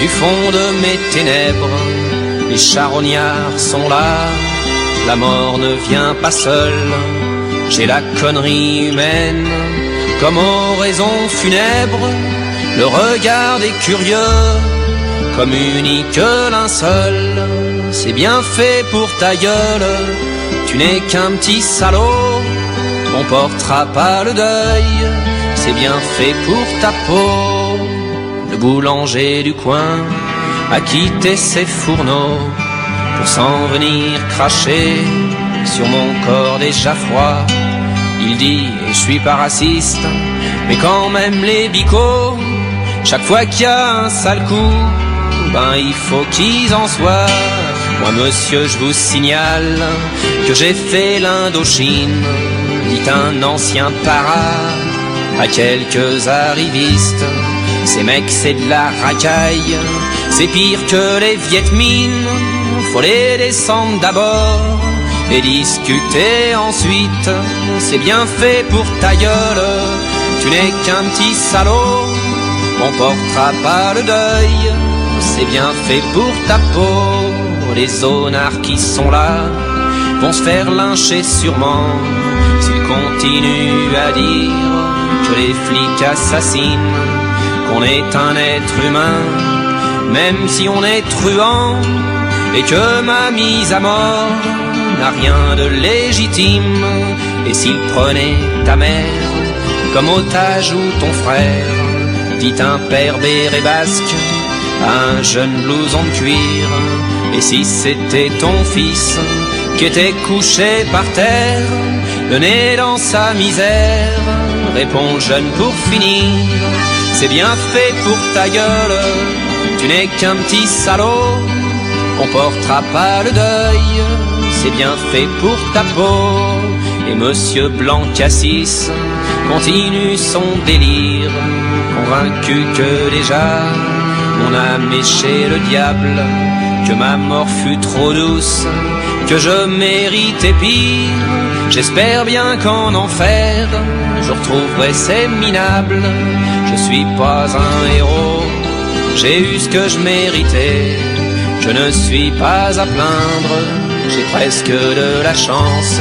S2: du fond de mes ténèbres. Les charognards sont là, la mort ne vient pas seule. J'ai la connerie humaine comme oraison funèbre, le regard des curieux, comme unique linceul, c'est bien fait pour ta gueule, tu n'es qu'un petit salaud, on portera pas le deuil, c'est bien fait pour ta peau. Le boulanger du coin a quitté ses fourneaux pour s'en venir cracher sur mon corps déjà froid il dit, je suis pas raciste, mais quand même les bicots, Chaque fois qu'il y a un sale coup, ben il faut qu'ils en soient. Moi monsieur, je vous signale que j'ai fait l'Indochine, dit un ancien para à quelques arrivistes. Ces mecs, c'est de la racaille, c'est pire que les Vietmines. Faut les descendre d'abord et discuter ensuite. C'est bien fait pour ta gueule, tu n'es qu'un petit salaud. On portera pas le deuil, c'est bien fait pour ta peau. Les zonards qui sont là vont se faire lyncher sûrement. S'ils continuent à dire que les flics assassinent, qu'on est un être humain, même si on est truand, et que ma mise à mort n'a rien de légitime. Et s'il prenait ta mère comme otage ou ton frère, dit un père béret basque un jeune blouson de cuir. Et si c'était ton fils qui était couché par terre, le nez dans sa misère, réponds jeune pour finir, c'est bien fait pour ta gueule, tu n'es qu'un petit salaud, on portera pas le deuil, c'est bien fait pour ta peau. Et Monsieur Blanc Cassis continue son délire, convaincu que déjà on a méché le diable, que ma mort fut trop douce, que je méritais pire. J'espère bien qu'en enfer, je retrouverai ces minables. Je suis pas un héros, j'ai eu ce que je méritais. Je ne suis pas à plaindre, j'ai presque de la chance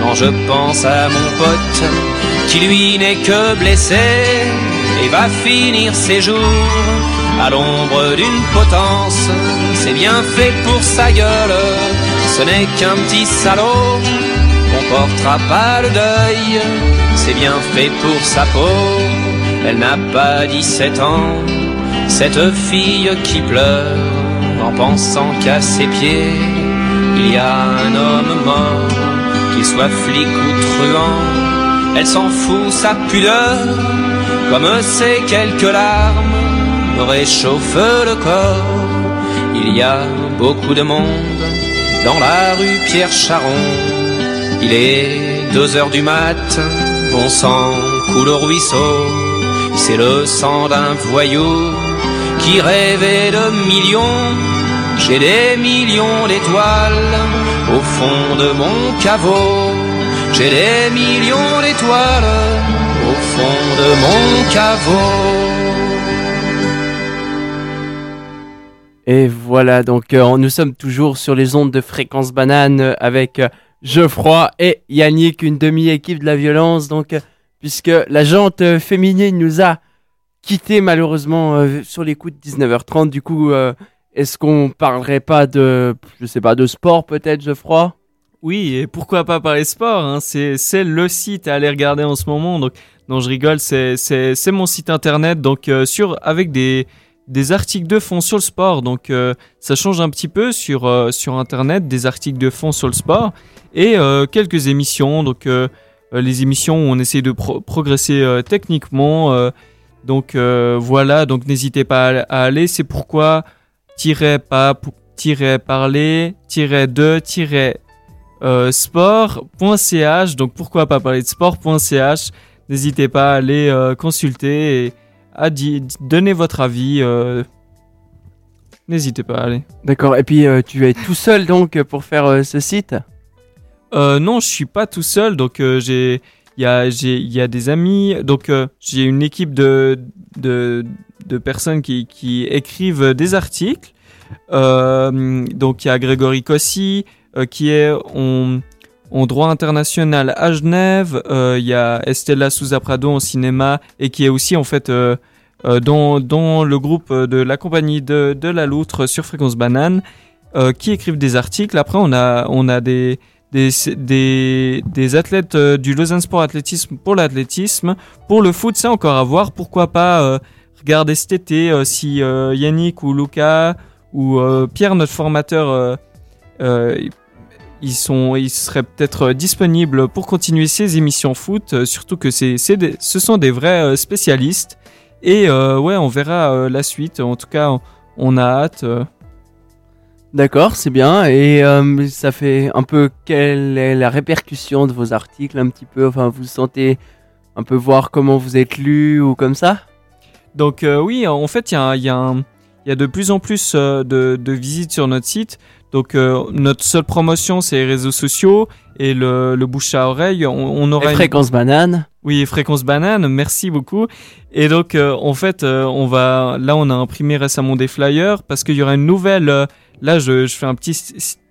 S2: quand je pense à mon pote qui lui n'est que blessé et va finir ses jours à l'ombre d'une potence. C'est bien fait pour sa gueule, ce n'est qu'un petit salaud. On portera pas le deuil, c'est bien fait pour sa peau. Elle n'a pas 17 ans, cette fille qui pleure en pensant qu'à ses pieds il y a un homme mort, qu'il soit flic ou truand. Elle s'en fout sa pudeur, comme ces quelques larmes me réchauffe le corps. Il y a beaucoup de monde dans la rue Pierre Charon. Il est deux heures du mat, bon sang coule au ruisseau. C'est le sang d'un voyou qui rêvait de millions. J'ai des millions d'étoiles au fond de mon caveau. J'ai des millions d'étoiles au fond de mon caveau.
S5: Et voilà, donc euh, nous sommes toujours sur les ondes de fréquence banane euh, avec euh, Geoffroy et Yannick, une demi-équipe de la violence. Donc, puisque la jante féminine nous a quitté malheureusement sur les coups de 19h30, du coup, est-ce qu'on parlerait pas de, je sais pas, de sport peut-être, Geoffroy?
S4: Oui, et pourquoi pas parler sport hein C'est le site à aller regarder en ce moment. Donc, non, je rigole, c'est mon site internet. Donc, sur avec des des articles de fond sur le sport. Donc euh, ça change un petit peu sur, euh, sur Internet, des articles de fond sur le sport et euh, quelques émissions. Donc les émissions où on essaie de progresser techniquement. donc voilà, donc n'hésitez pas à, aller. C'est pourquoi tirer pas, tirer parler, tirer de, tirer sport.ch. Donc pourquoi pas parler de sport.ch. N'hésitez pas à aller consulter à donner votre avis. Euh, n'hésitez pas, allez.
S5: D'accord, et puis euh, tu es tout seul donc pour faire euh, ce site?
S4: Non, je suis pas tout seul, donc j'ai il y a, il y a des amis, donc j'ai une équipe de, de, de personnes qui, qui, écrivent des articles. donc il y a Grégory Cossi, qui est en, en, droit international à Genève. Il y a Estella Souza Prado en cinéma et qui est aussi en fait euh, dans, le groupe de la compagnie de, de la loutre sur Fréquence Banane, euh, qui écrivent des articles. Après, on a, on a des, des, des, athlètes euh, du Lausanne Sport Athlétisme pour l'athlétisme. Pour le foot, c'est encore à voir. Pourquoi pas regarder cet été si Yannick ou Lucas ou Pierre, notre formateur, ils, sont, ils seraient peut-être disponibles pour continuer ces émissions foot, surtout que c'est, ce sont des vrais spécialistes. Et ouais, on verra la suite. En tout cas, on a hâte.
S5: D'accord, c'est bien. Et ça fait un peu quelle est la répercussion de vos articles un petit peu? Enfin, vous sentez un peu voir comment vous êtes lu ou comme ça?
S4: Donc oui, en fait, il y a, y, y a, de plus en plus de, de, visites sur notre site. Donc notre seule promotion, c'est les réseaux sociaux et le, le bouche à oreille. On, aura
S5: et fréquence banane.
S4: Oui, fréquence banane. Merci beaucoup. Et donc euh, en fait, euh, on va là, on a imprimé récemment des flyers parce qu'il y aura une nouvelle. Euh, là, je, je, fais un petit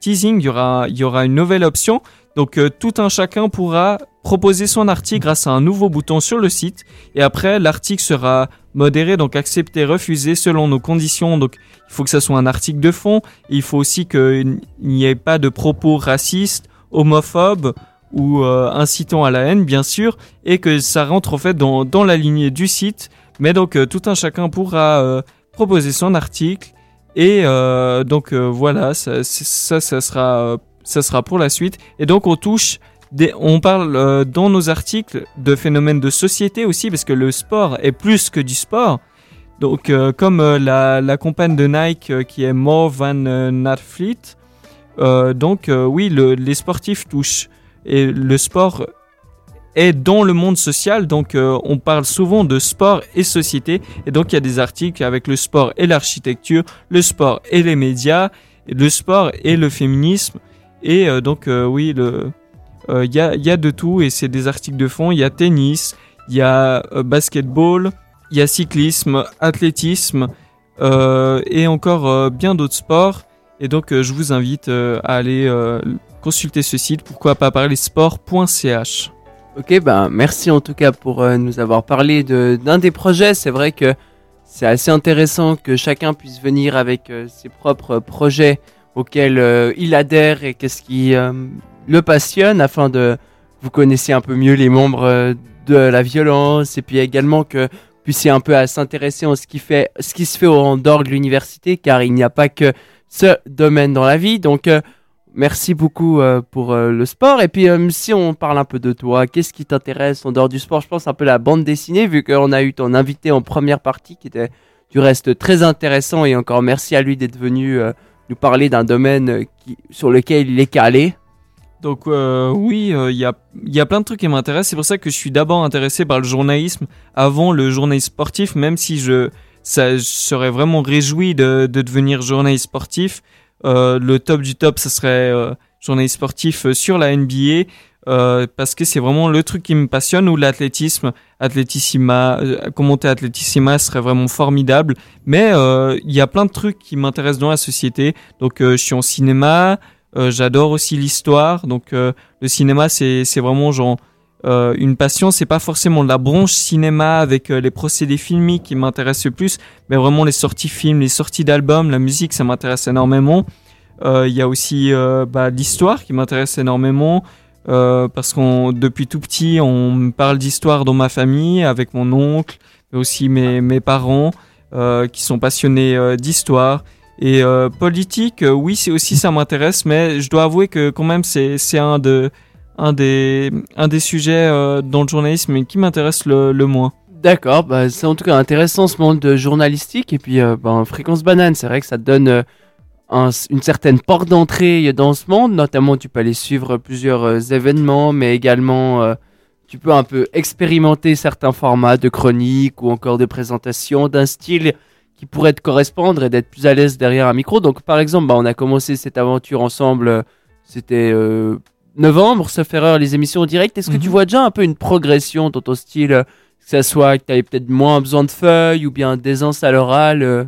S4: teasing. Il y aura, il y aura une nouvelle option. Donc tout un chacun pourra proposer son article grâce à un nouveau bouton sur le site. Et après, l'article sera modéré, donc accepté, refusé selon nos conditions. Donc il faut que ça soit un article de fond. il faut aussi qu'il n'y ait pas de propos racistes homophobe ou euh, incitant à la haine, bien sûr, et que ça rentre en fait dans, dans la lignée du site. Mais donc euh, tout un chacun pourra euh, proposer son article. Et donc voilà, ça, ça, ça, sera, ça sera pour la suite. Et donc on touche, on parle dans nos articles de phénomènes de société aussi, parce que le sport est plus que du sport. Donc comme la, la compagne de Nike qui est More Than an Athlete, euh, donc euh, oui, les sportifs touchent. Et le sport est dans le monde social, donc euh, on parle souvent de sport et société, et donc il y a des articles avec le sport et l'architecture, le sport et les médias, le sport et le féminisme, et donc oui, il y a, y, a, de tout, et c'est des articles de fond, il y a tennis, il y a basketball, il y a cyclisme, athlétisme, et encore bien d'autres sports. Et donc, euh, je vous invite euh, à aller euh, consulter ce site, pourquoi pas parler sport.ch.
S5: Ok, ben merci en tout cas pour nous avoir parlé d'un des projets. C'est vrai que c'est assez intéressant que chacun puisse venir avec ses propres projets auxquels il adhère et qu'est-ce qui le passionne afin de vous connaissiez un peu mieux les membres de la violence et puis également que vous puissiez un peu à s'intéresser en ce qui fait ce qui se fait en dehors de l'université car il n'y a pas que ce domaine dans la vie. Donc, euh, merci beaucoup euh, pour euh, le sport. Et puis, si on parle un peu de toi, qu'est-ce qui t'intéresse en dehors du sport? Je pense un peu la bande dessinée, vu qu'on a eu ton invité en première partie, qui était du reste très intéressant. Et encore merci à lui d'être venu nous parler d'un domaine sur lequel il est calé.
S4: Donc oui, il y, a, y, a, plein de trucs qui m'intéressent. C'est pour ça que je suis d'abord intéressé par le journalisme avant le journalisme sportif, même si je ça, je serais vraiment réjoui de, de devenir journaliste sportif. Euh, le top du top, ce serait euh, journaliste sportif euh, sur la NBA. Euh, parce que c'est vraiment le truc qui me passionne ou l'athlétisme, athlétissima, euh, commenter athlétissima serait vraiment formidable. Mais il y a plein de trucs qui m'intéressent dans la société. Donc je suis en cinéma, j'adore aussi l'histoire. Donc le cinéma c'est vraiment genre euh, une passion, c'est pas forcément la branche cinéma avec euh, les procédés filmiques qui m'intéressent le plus, mais vraiment les sorties films, les sorties d'albums, la musique, ça m'intéresse énormément. Euh, il y a aussi bah, l'histoire qui m'intéresse énormément parce qu'on depuis tout petit, on me parle d'histoire dans ma famille avec mon oncle, mais aussi mes, mes parents qui sont passionnés d'histoire. Et politique, oui, c'est aussi ça m'intéresse, mais je dois avouer que quand même c'est un de un des, un des sujets euh, dans le journalisme qui m'intéresse le, le, moins.
S5: D'accord, bah, c'est en tout cas intéressant ce monde journalistique. Et puis, euh, bah, Fréquence Banane, c'est vrai que ça donne euh, une certaine porte d'entrée dans ce monde. Notamment, tu peux aller suivre plusieurs événements, mais également, tu peux un peu expérimenter certains formats de chroniques ou encore de présentations d'un style qui pourrait te correspondre et d'être plus à l'aise derrière un micro. Donc, par exemple, bah, on a commencé cette aventure ensemble. C'était novembre, sauf erreur, les émissions en direct. Est-ce que tu mhm. vois déjà un peu une progression dans ton style Que ça soit que tu avais peut-être moins besoin de feuilles ou bien d'aisance à l'oral euh?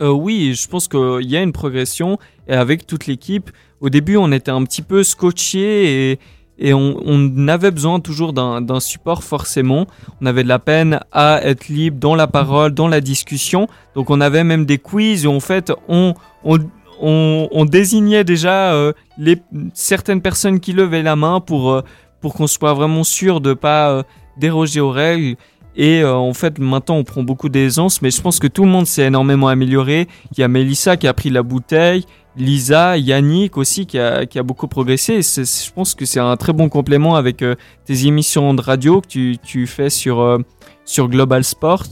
S4: Euh, oui, je pense qu'il y a une progression. Et avec toute l'équipe, au début, on était un petit peu scotché et, et on, on, avait besoin toujours d'un support forcément. On avait de la peine à être libre dans la parole, dans la discussion. Donc on avait même des quiz où en fait on, on, on, désignait déjà euh, les, certaines personnes qui levaient la main pour, euh, pour qu'on soit vraiment sûr de pas euh, déroger aux règles. Et en fait, maintenant, on prend beaucoup d'aisance, mais je pense que tout le monde s'est énormément amélioré. Il y a Melissa qui a pris la bouteille, Lisa, Yannick aussi qui a, beaucoup progressé. je pense que c'est un très bon complément avec tes émissions de radio que tu, fais sur, sur Global Sport.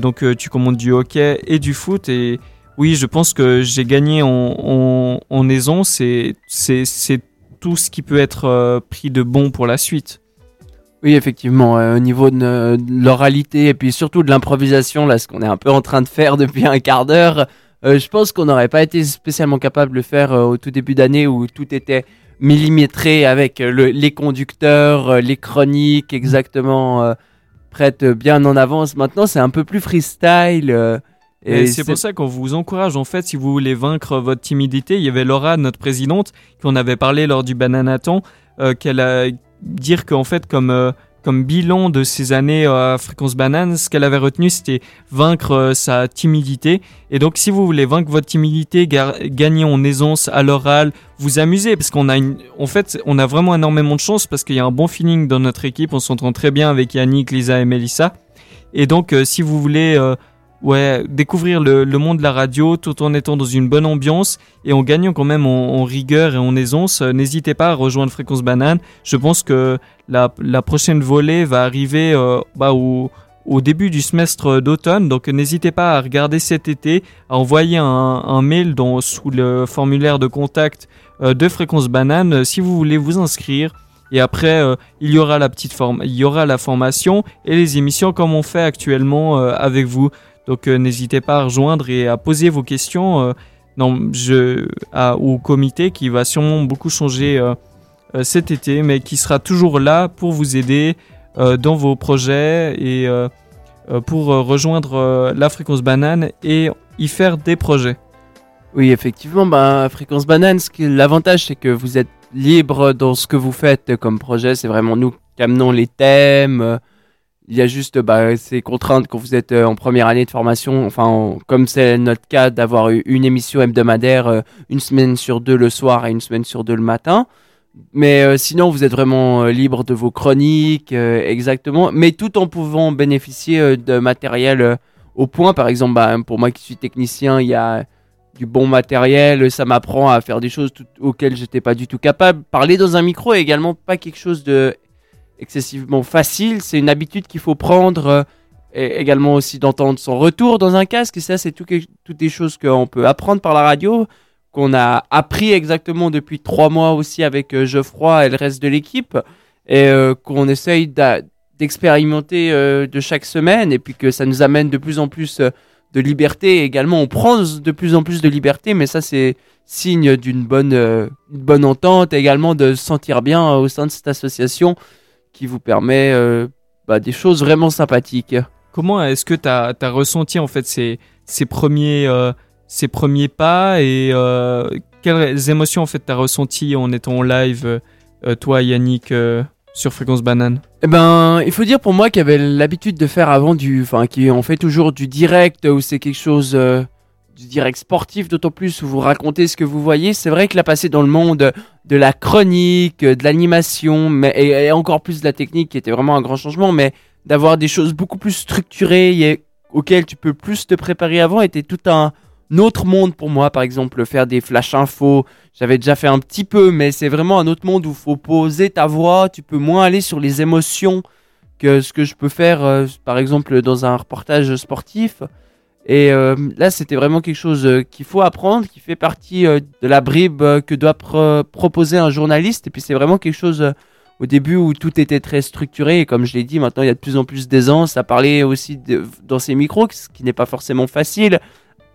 S4: donc tu commandes du hockey et du foot et oui, je pense que j'ai gagné en, en, aisance. C'est, c'est, tout ce qui peut être pris de bon pour la suite.
S5: Oui, effectivement, au niveau de, l'oralité et puis surtout de l'improvisation, là, ce qu'on est un peu en train de faire [LAUGHS] depuis un quart d'heure, je pense qu'on n'aurait pas été spécialement capable de le faire au tout début d'année où tout était millimétré avec euh, les conducteurs, euh, les chroniques exactement euh, prêtes bien en avance. Maintenant, c'est un peu plus freestyle.
S4: et c'est pour ça qu'on vous encourage, en fait, si vous voulez vaincre votre timidité. Il y avait Laura, notre présidente, qu'on avait parlé lors du Bananaton, qu'elle a dire qu'en fait, comme comme bilan de ces années euh, à Fréquence Banane, ce qu'elle avait retenu, c'était vaincre euh, sa timidité. Et donc, si vous voulez vaincre votre timidité, gagner en aisance à l'oral, vous amuser, parce qu'on a en fait, on a vraiment énormément de chance parce qu'il y a un bon feeling dans notre équipe. On s'entend très bien avec Yannick, Lisa et Melissa. Et donc, euh, si vous voulez ouais, découvrir le, monde de la radio tout en étant dans une bonne ambiance et en gagnant quand même en, rigueur et en aisance, euh, n'hésitez pas à rejoindre Fréquence Banane. Je pense que la, prochaine volée va arriver euh, bah, au, début du semestre d'automne, donc n'hésitez pas à regarder cet été, à envoyer un, mail dans, sous le formulaire de contact euh, de Fréquence Banane si vous voulez vous inscrire. Et après, il y aura la petite forme, il y aura la formation et les émissions comme on fait actuellement avec vous. Donc euh, n'hésitez pas à rejoindre et à poser vos questions euh, je, au comité qui va sûrement beaucoup changer euh, cet été, mais qui sera toujours là pour vous aider dans vos projets et pour rejoindre la fréquence banane et y faire des projets.
S5: Oui, effectivement, bah, Fréquence Banane, l'avantage c'est que vous êtes libre dans ce que vous faites comme projet. C'est vraiment nous qui amenons les thèmes, il y a juste bah, ces contraintes quand vous êtes euh, en première année de formation, enfin comme c'est notre cas d'avoir une émission hebdomadaire euh, une semaine sur deux le soir et une semaine sur deux le matin. Mais euh, sinon, vous êtes vraiment libre de vos chroniques, exactement, mais tout en pouvant bénéficier de matériel au point. Par exemple, bah, pour moi qui suis technicien, il y a du bon matériel, ça m'apprend à faire des choses auxquelles j'étais pas du tout capable. Parler dans un micro est également pas quelque chose de excessivement facile. C'est une habitude qu'il faut prendre. Euh, et également aussi d'entendre son retour dans un casque. Et ça, c'est tout, toutes des choses qu'on peut apprendre par la radio, qu'on a appris exactement depuis trois mois aussi avec euh, Geoffroy et le reste de l'équipe, et euh, qu'on essaye d'expérimenter de chaque semaine, et puis que ça nous amène de plus en plus de liberté. également, on prend de plus en plus de liberté, mais ça, c'est signe d'une bonne, bonne entente, également de se sentir bien au sein de cette association qui vous permet euh, bah, des choses vraiment sympathiques.
S4: Comment est-ce que tu as, ressenti en fait ces, ces premiers, euh, ces premiers pas et euh, quelles émotions en fait tu as ressenti en étant en live, toi Yannick, sur Fréquence Banane?
S5: Eh ben, il faut dire pour moi qui avait l'habitude de faire avant du, enfin, qui en fait toujours du direct où c'est quelque chose du direct sportif, d'autant plus où vous racontez ce que vous voyez. C'est vrai que la passer dans le monde de la chronique, de l'animation, mais et, encore plus de la technique, qui était vraiment un grand changement, mais d'avoir des choses beaucoup plus structurées et auxquelles tu peux plus te préparer avant était tout un autre monde pour moi. Par exemple, faire des flash infos, j'avais déjà fait un petit peu, mais c'est vraiment un autre monde où faut poser ta voix, tu peux moins aller sur les émotions que ce que je peux faire, euh, par exemple, dans un reportage sportif. Et euh, là, c'était vraiment quelque chose euh, qu'il faut apprendre, qui fait partie euh, de la bribe que doit proposer un journaliste. Et puis c'est vraiment quelque chose au début où tout était très structuré. Et comme je l'ai dit, maintenant il y a de plus en plus d'aisance à parler aussi dans ces micros, ce qui n'est pas forcément facile.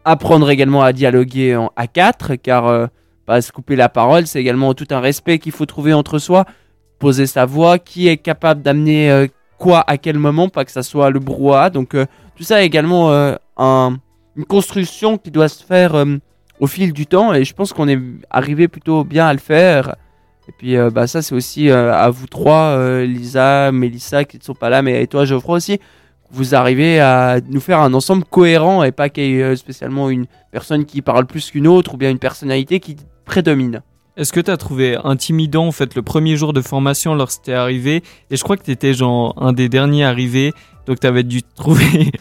S5: Apprendre également à dialoguer en A4, car pas se couper la parole, c'est également tout un respect qu'il faut trouver entre soi. Poser sa voix, qui est capable d'amener quoi à quel moment, pas que ça soit le brouhaha. Donc tout ça également une construction qui doit se faire euh, au fil du temps et je pense qu'on est arrivé plutôt bien à le faire. Et puis euh, bah, ça c'est aussi euh, à vous trois, Lisa, Melissa qui ne sont pas là, mais et toi Geoffroy aussi, vous arrivez à nous faire un ensemble cohérent et pas qu'il y ait spécialement une personne qui parle plus qu'une autre ou bien une personnalité qui prédomine.
S4: Est-ce que tu as trouvé intimidant en fait le premier jour de formation lorsque t'es arrivé? Et je crois que tu étais genre un des derniers arrivés donc tu avais dû trouver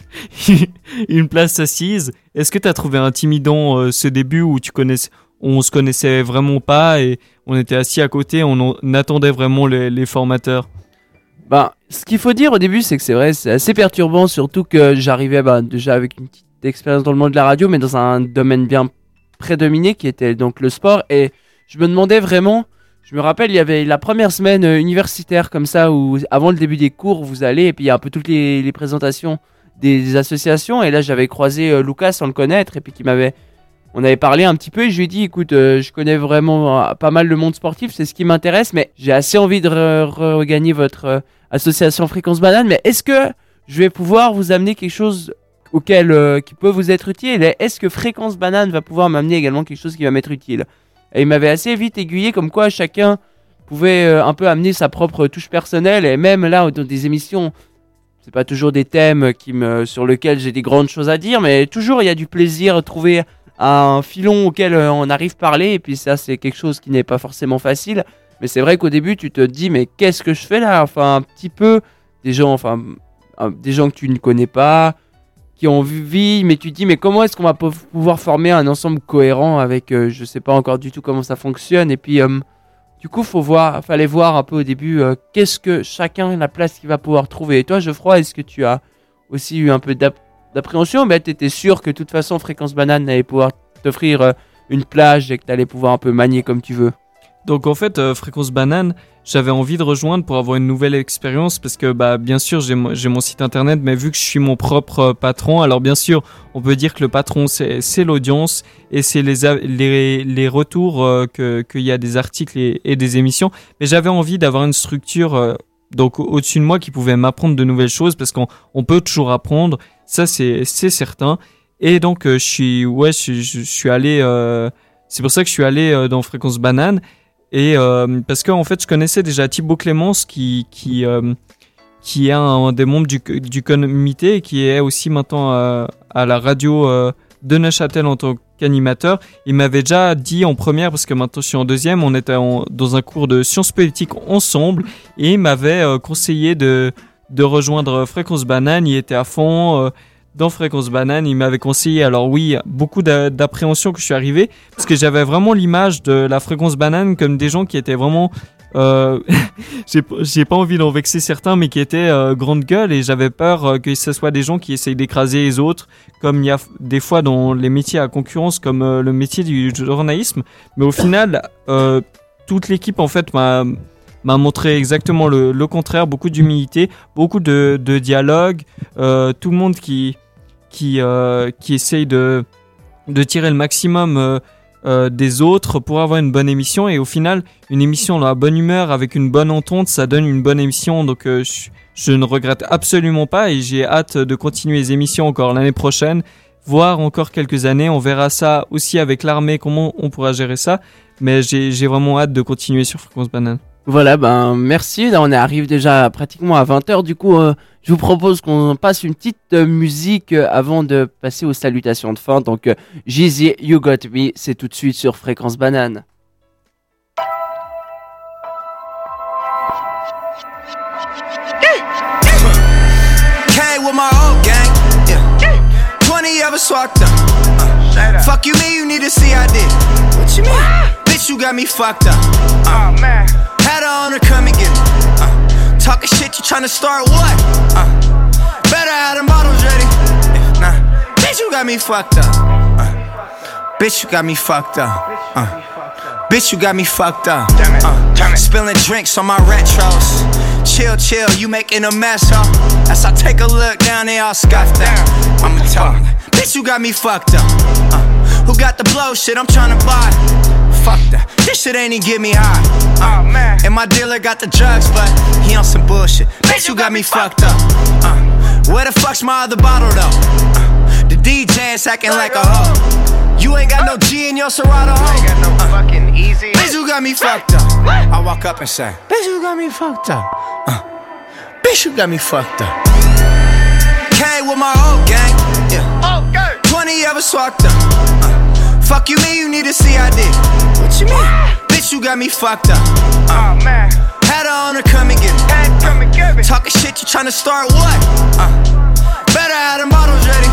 S4: [LAUGHS] une place assise. Est-ce que tu as trouvé intimidant euh, ce début où tu connaissais on se connaissait vraiment pas et on était assis à côté, on, attendait vraiment les, formateurs?
S5: Bah, ce qu'il faut dire au début, c'est que c'est vrai, c'est assez perturbant, surtout que j'arrivais bah, déjà avec une petite expérience dans le monde de la radio, mais dans un domaine bien prédominé qui était donc le sport. Et je me demandais vraiment, je me rappelle, il y avait la première semaine euh, universitaire comme ça, où avant le début des cours, vous allez, et puis il y a un peu toutes les, présentations des, associations. Et là, j'avais croisé euh, Lucas sans le connaître, et puis qui m'avait. On avait parlé un petit peu et je lui ai dit écoute, euh, je connais vraiment pas mal le monde sportif, c'est ce qui m'intéresse, mais j'ai assez envie de regagner votre association Fréquence Banane, mais est-ce que je vais pouvoir vous amener quelque chose auquel qui peut vous être utile? Est-ce que Fréquence Banane va pouvoir m'amener également quelque chose qui va m'être utile? Et il m'avait assez vite aiguillé comme quoi chacun pouvait euh, un peu amener sa propre touche personnelle. Et même là, dans des émissions, c'est pas toujours des thèmes sur lesquels j'ai des grandes choses à dire, mais toujours il y a du plaisir trouver un filon auquel euh, on arrive à parler. Et puis ça, c'est quelque chose qui n'est pas forcément facile. Mais c'est vrai qu'au début, tu te dis, mais qu'est-ce que je fais là? Enfin, un petit peu des gens, enfin, des gens que tu ne connais pas, qui ont vie, mais tu te dis, mais comment est-ce qu'on va pouvoir former un ensemble cohérent avec, euh, je sais pas encore du tout comment ça fonctionne, et puis euh, du coup, faut voir, fallait voir un peu au début euh, qu'est-ce que chacun la place qu'il va pouvoir trouver. Et toi, Geoffroy, est-ce que tu as aussi eu un peu d'appréhension, mais tu étais sûr que de toute façon, Fréquence Banane allait pouvoir t'offrir une plage et que tu allais pouvoir un peu manier comme tu veux.
S4: Donc en fait, Fréquence Banane, j'avais envie de rejoindre pour avoir une nouvelle expérience parce que bah bien sûr j'ai mon site internet mais vu que je suis mon propre euh, patron alors bien sûr on peut dire que le patron c'est l'audience et c'est les, les, les retours euh, qu'il y a des articles et, des émissions. Mais j'avais envie d'avoir une structure euh, donc au-dessus de moi qui pouvait m'apprendre de nouvelles choses parce qu'on on peut toujours apprendre. Ça c'est certain. Et donc je suis ouais je, je, suis allé c'est pour ça que je suis allé dans fréquence banane et euh, parce qu'en en fait, je connaissais déjà Thibaut Clémence qui qui euh, qui est un, des membres du, du comité et qui est aussi maintenant à, la radio euh, de Neuchâtel en tant qu'animateur. Il m'avait déjà dit en première, parce que maintenant je suis en deuxième, on était dans un cours de sciences politiques ensemble, et il m'avait conseillé de, de rejoindre Fréquence Banane, il était à fond dans Fréquence Banane, il m'avait conseillé, alors oui, beaucoup d'appréhension que je suis arrivé, parce que j'avais vraiment l'image de la Fréquence Banane comme des gens qui étaient vraiment... Euh, [LAUGHS] j'ai pas envie d'en vexer certains, mais qui étaient euh, grande gueule, et j'avais peur euh, que ce soit des gens qui essayent d'écraser les autres, comme il y a des fois dans les métiers à concurrence, comme euh, le métier du journalisme. Mais au final, toute l'équipe, en fait, m'a m'a montré exactement le, le contraire, beaucoup d'humilité, beaucoup de, de dialogue, euh, tout le monde qui, qui, euh, qui essaye de, de tirer le maximum euh, euh, des autres pour avoir une bonne émission. Et au final, une émission dans la bonne humeur, avec une bonne entente, ça donne une bonne émission. Donc je, je ne regrette absolument pas et j'ai hâte de continuer les émissions encore l'année prochaine, voire encore quelques années. On verra ça aussi avec l'armée, comment on pourra gérer ça. Mais j'ai vraiment hâte de continuer sur Fréquence Banane.
S5: Voilà, ben merci. Là, on arrive déjà pratiquement à 20h. Du coup, euh, je vous propose qu'on passe une petite euh, musique euh, avant de passer aux salutations de fin. Donc, euh, Jeezy, You Got Me, c'est tout de suite sur Fréquence Banane. with my old gang. Yeah. 20 of us walked up. Uh, fuck you, me, you need to see I did. What you mean? Bitch, you got me fucked up. Uh, oh, man. Her on her, come and get me. Uh, talking shit, you tryna start what? Uh, better have the models ready. If nah, bitch, you got me fucked up. Uh, bitch, you got me fucked up. Uh, bitch, you got me fucked up. Uh, spilling drinks on my retros. Chill, chill, you making a mess, huh? As I take a look down, they all scuffed down. I'ma talk. Bitch, you got me fucked up. Uh, who got the blow shit I'm tryna buy? Fuck that. This shit ain't even get me high. Uh, oh, man. And my dealer got the drugs, but he on some bullshit. Bitch, you got me fucked up. Uh, where the fuck's my other bottle though? Uh, the DJ's acting like a hoe. You ain't got no G in your Serato. You ain't got no fucking easy. Bitch, you got me fucked up. I walk up and say, Bitch, you got me fucked up. Uh, bitch, you got me fucked up. Came with my old gang. Yeah. Okay. 20 of us walked up. Uh, Fuck you mean you need a CID? What you mean? Bitch, you got me fucked up. Uh, oh man. Had her on her, come and get me. come and get me. Talking shit, you tryna start what? Uh, better have the models ready.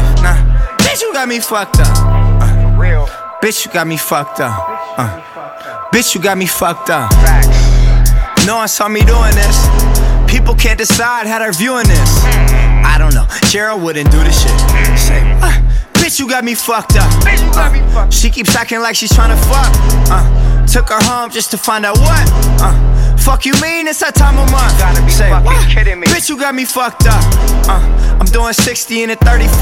S5: If nah, bitch, you got me fucked up. Uh, real. Bitch, you got me fucked up. Uh, bitch, you got me fucked up. Facts. No one saw me doing this.
S10: People can't decide how they're viewing this. I don't know. Cheryl wouldn't do this shit. Say what? Bitch, you got me fucked up. Uh, she keeps acting like she's trying to fuck. Uh, took her home just to find out what. Uh, fuck you mean it's that time of month? Gotta be Say, fucking what? kidding me. Bitch, you got me fucked up. Uh, I'm doing 60 and a 35.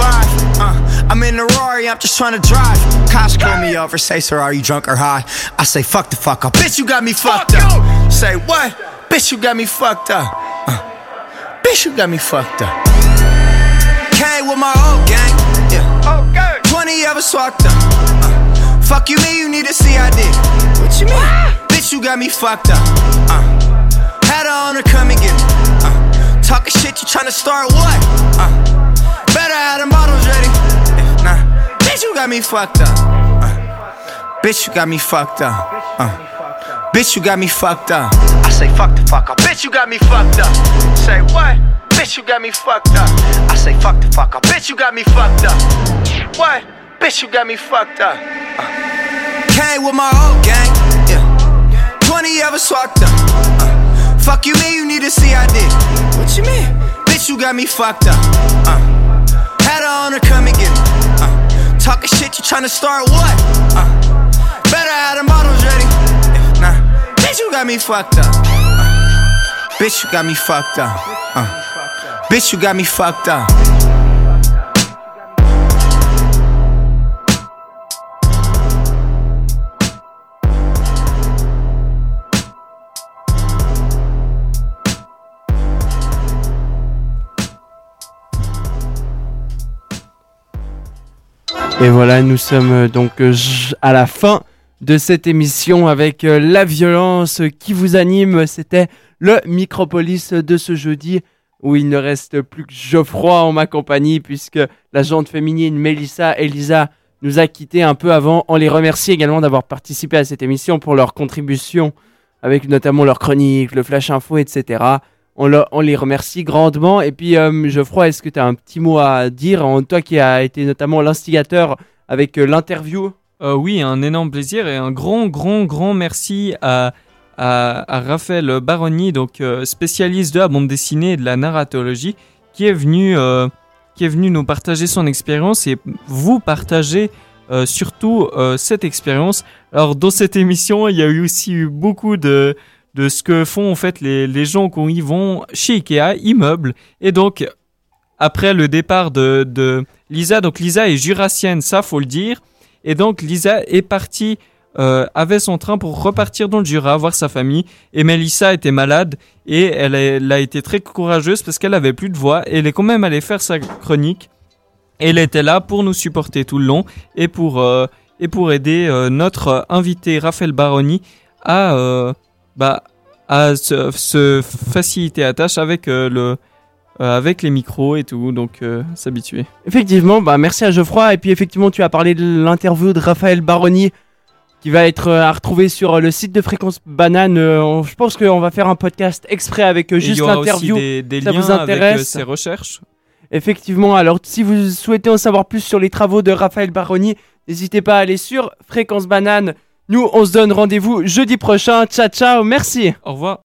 S10: Uh, I'm in the Rari, I'm just trying to drive. Cops call me over, say, sir, are you drunk or high? I say, fuck the fuck up. Bitch, you got me fucked fuck up. You. Say, what? Bitch, you got me fucked up. Uh, bitch, you got me fucked up. Came with my old gang. 20 ever swapped up. Uh, fuck you, me, you need a CID. What you mean? Bitch, you got me fucked up. Uh, had her on her come and get me. Uh, talking shit, you tryna start what? Uh, better have them bottles ready. Yeah, nah, bitch, you got me fucked up. Uh, bitch, you got me fucked up. Uh, Bitch, you got me fucked up. I say fuck the fuck up. Bitch, you got me fucked up. Say what? Bitch, you got me fucked up. I say fuck the fuck up. Bitch, you got me fucked up. What? Bitch, you got me fucked up. Uh. Came with my old gang. Yeah. 20 ever swapped up. Uh. Fuck you mean you need a CID? What you mean? Bitch, you got me fucked up. Uh. Had her on her come and get me. Uh. Talking shit, you tryna start what? Uh. Better have them bottles ready. Nah, bitch, you got me fucked up. Uh, bitch, you got me fucked up. Uh, bitch, you got me fucked up.
S5: Et voilà, nous sommes euh, donc euh, à la fin de cette émission avec euh, la violence qui vous anime. C'était le Micropolis de ce jeudi où il ne reste plus que Geoffroy en ma compagnie puisque la jante féminine Mélissa et Lisa nous a quittés un peu avant. On les remercie également d'avoir participé à cette émission pour leur contribution avec notamment leur chronique, le flash info, etc. On, les remercie grandement. Et puis, euh, Geoffroy, est-ce que tu as un petit mot à dire Toi qui as été notamment l'instigateur avec euh, l'interview?
S4: Euh, oui, un énorme plaisir et un grand, grand, grand merci à, à, Raphaël Baroni, donc euh, spécialiste de la bande dessinée et de la narratologie, qui est venu, qui est venu nous partager son expérience et vous partager surtout cette expérience. Alors dans cette émission, il y a eu aussi eu beaucoup de, de ce que font en fait les, les gens quand ils vont chez Ikea, immeubles, et donc après le départ de, de Lisa, donc Lisa est jurassienne, ça faut le dire. Et donc Lisa est partie euh, avait son train pour repartir dans le Jura voir sa famille. Et Melissa était malade et elle a, été très courageuse parce qu'elle avait plus de voix et elle est quand même allée faire sa chronique. elle était là pour nous supporter tout le long et pour, euh, et pour aider euh, notre invité Raphaël Baroni à, bah, à se, se, faciliter la tâche avec le, euh, avec les micros et tout, donc euh, s'habituer.
S5: Effectivement, bah merci à Geoffroy. Et puis effectivement, tu as parlé de l'interview de Raphaël Baroni qui va être euh, à retrouver sur le site de Fréquence Banane. je pense qu'on va faire un podcast exprès avec juste l'interview.
S4: Des, des Ça liens vous intéresse avec ses recherches.
S5: Effectivement, alors si vous souhaitez en savoir plus sur les travaux de Raphaël Baroni, n'hésitez pas à aller sur Fréquence Banane. Nous, on se donne rendez-vous jeudi prochain. Ciao, ciao, merci.
S4: Au revoir.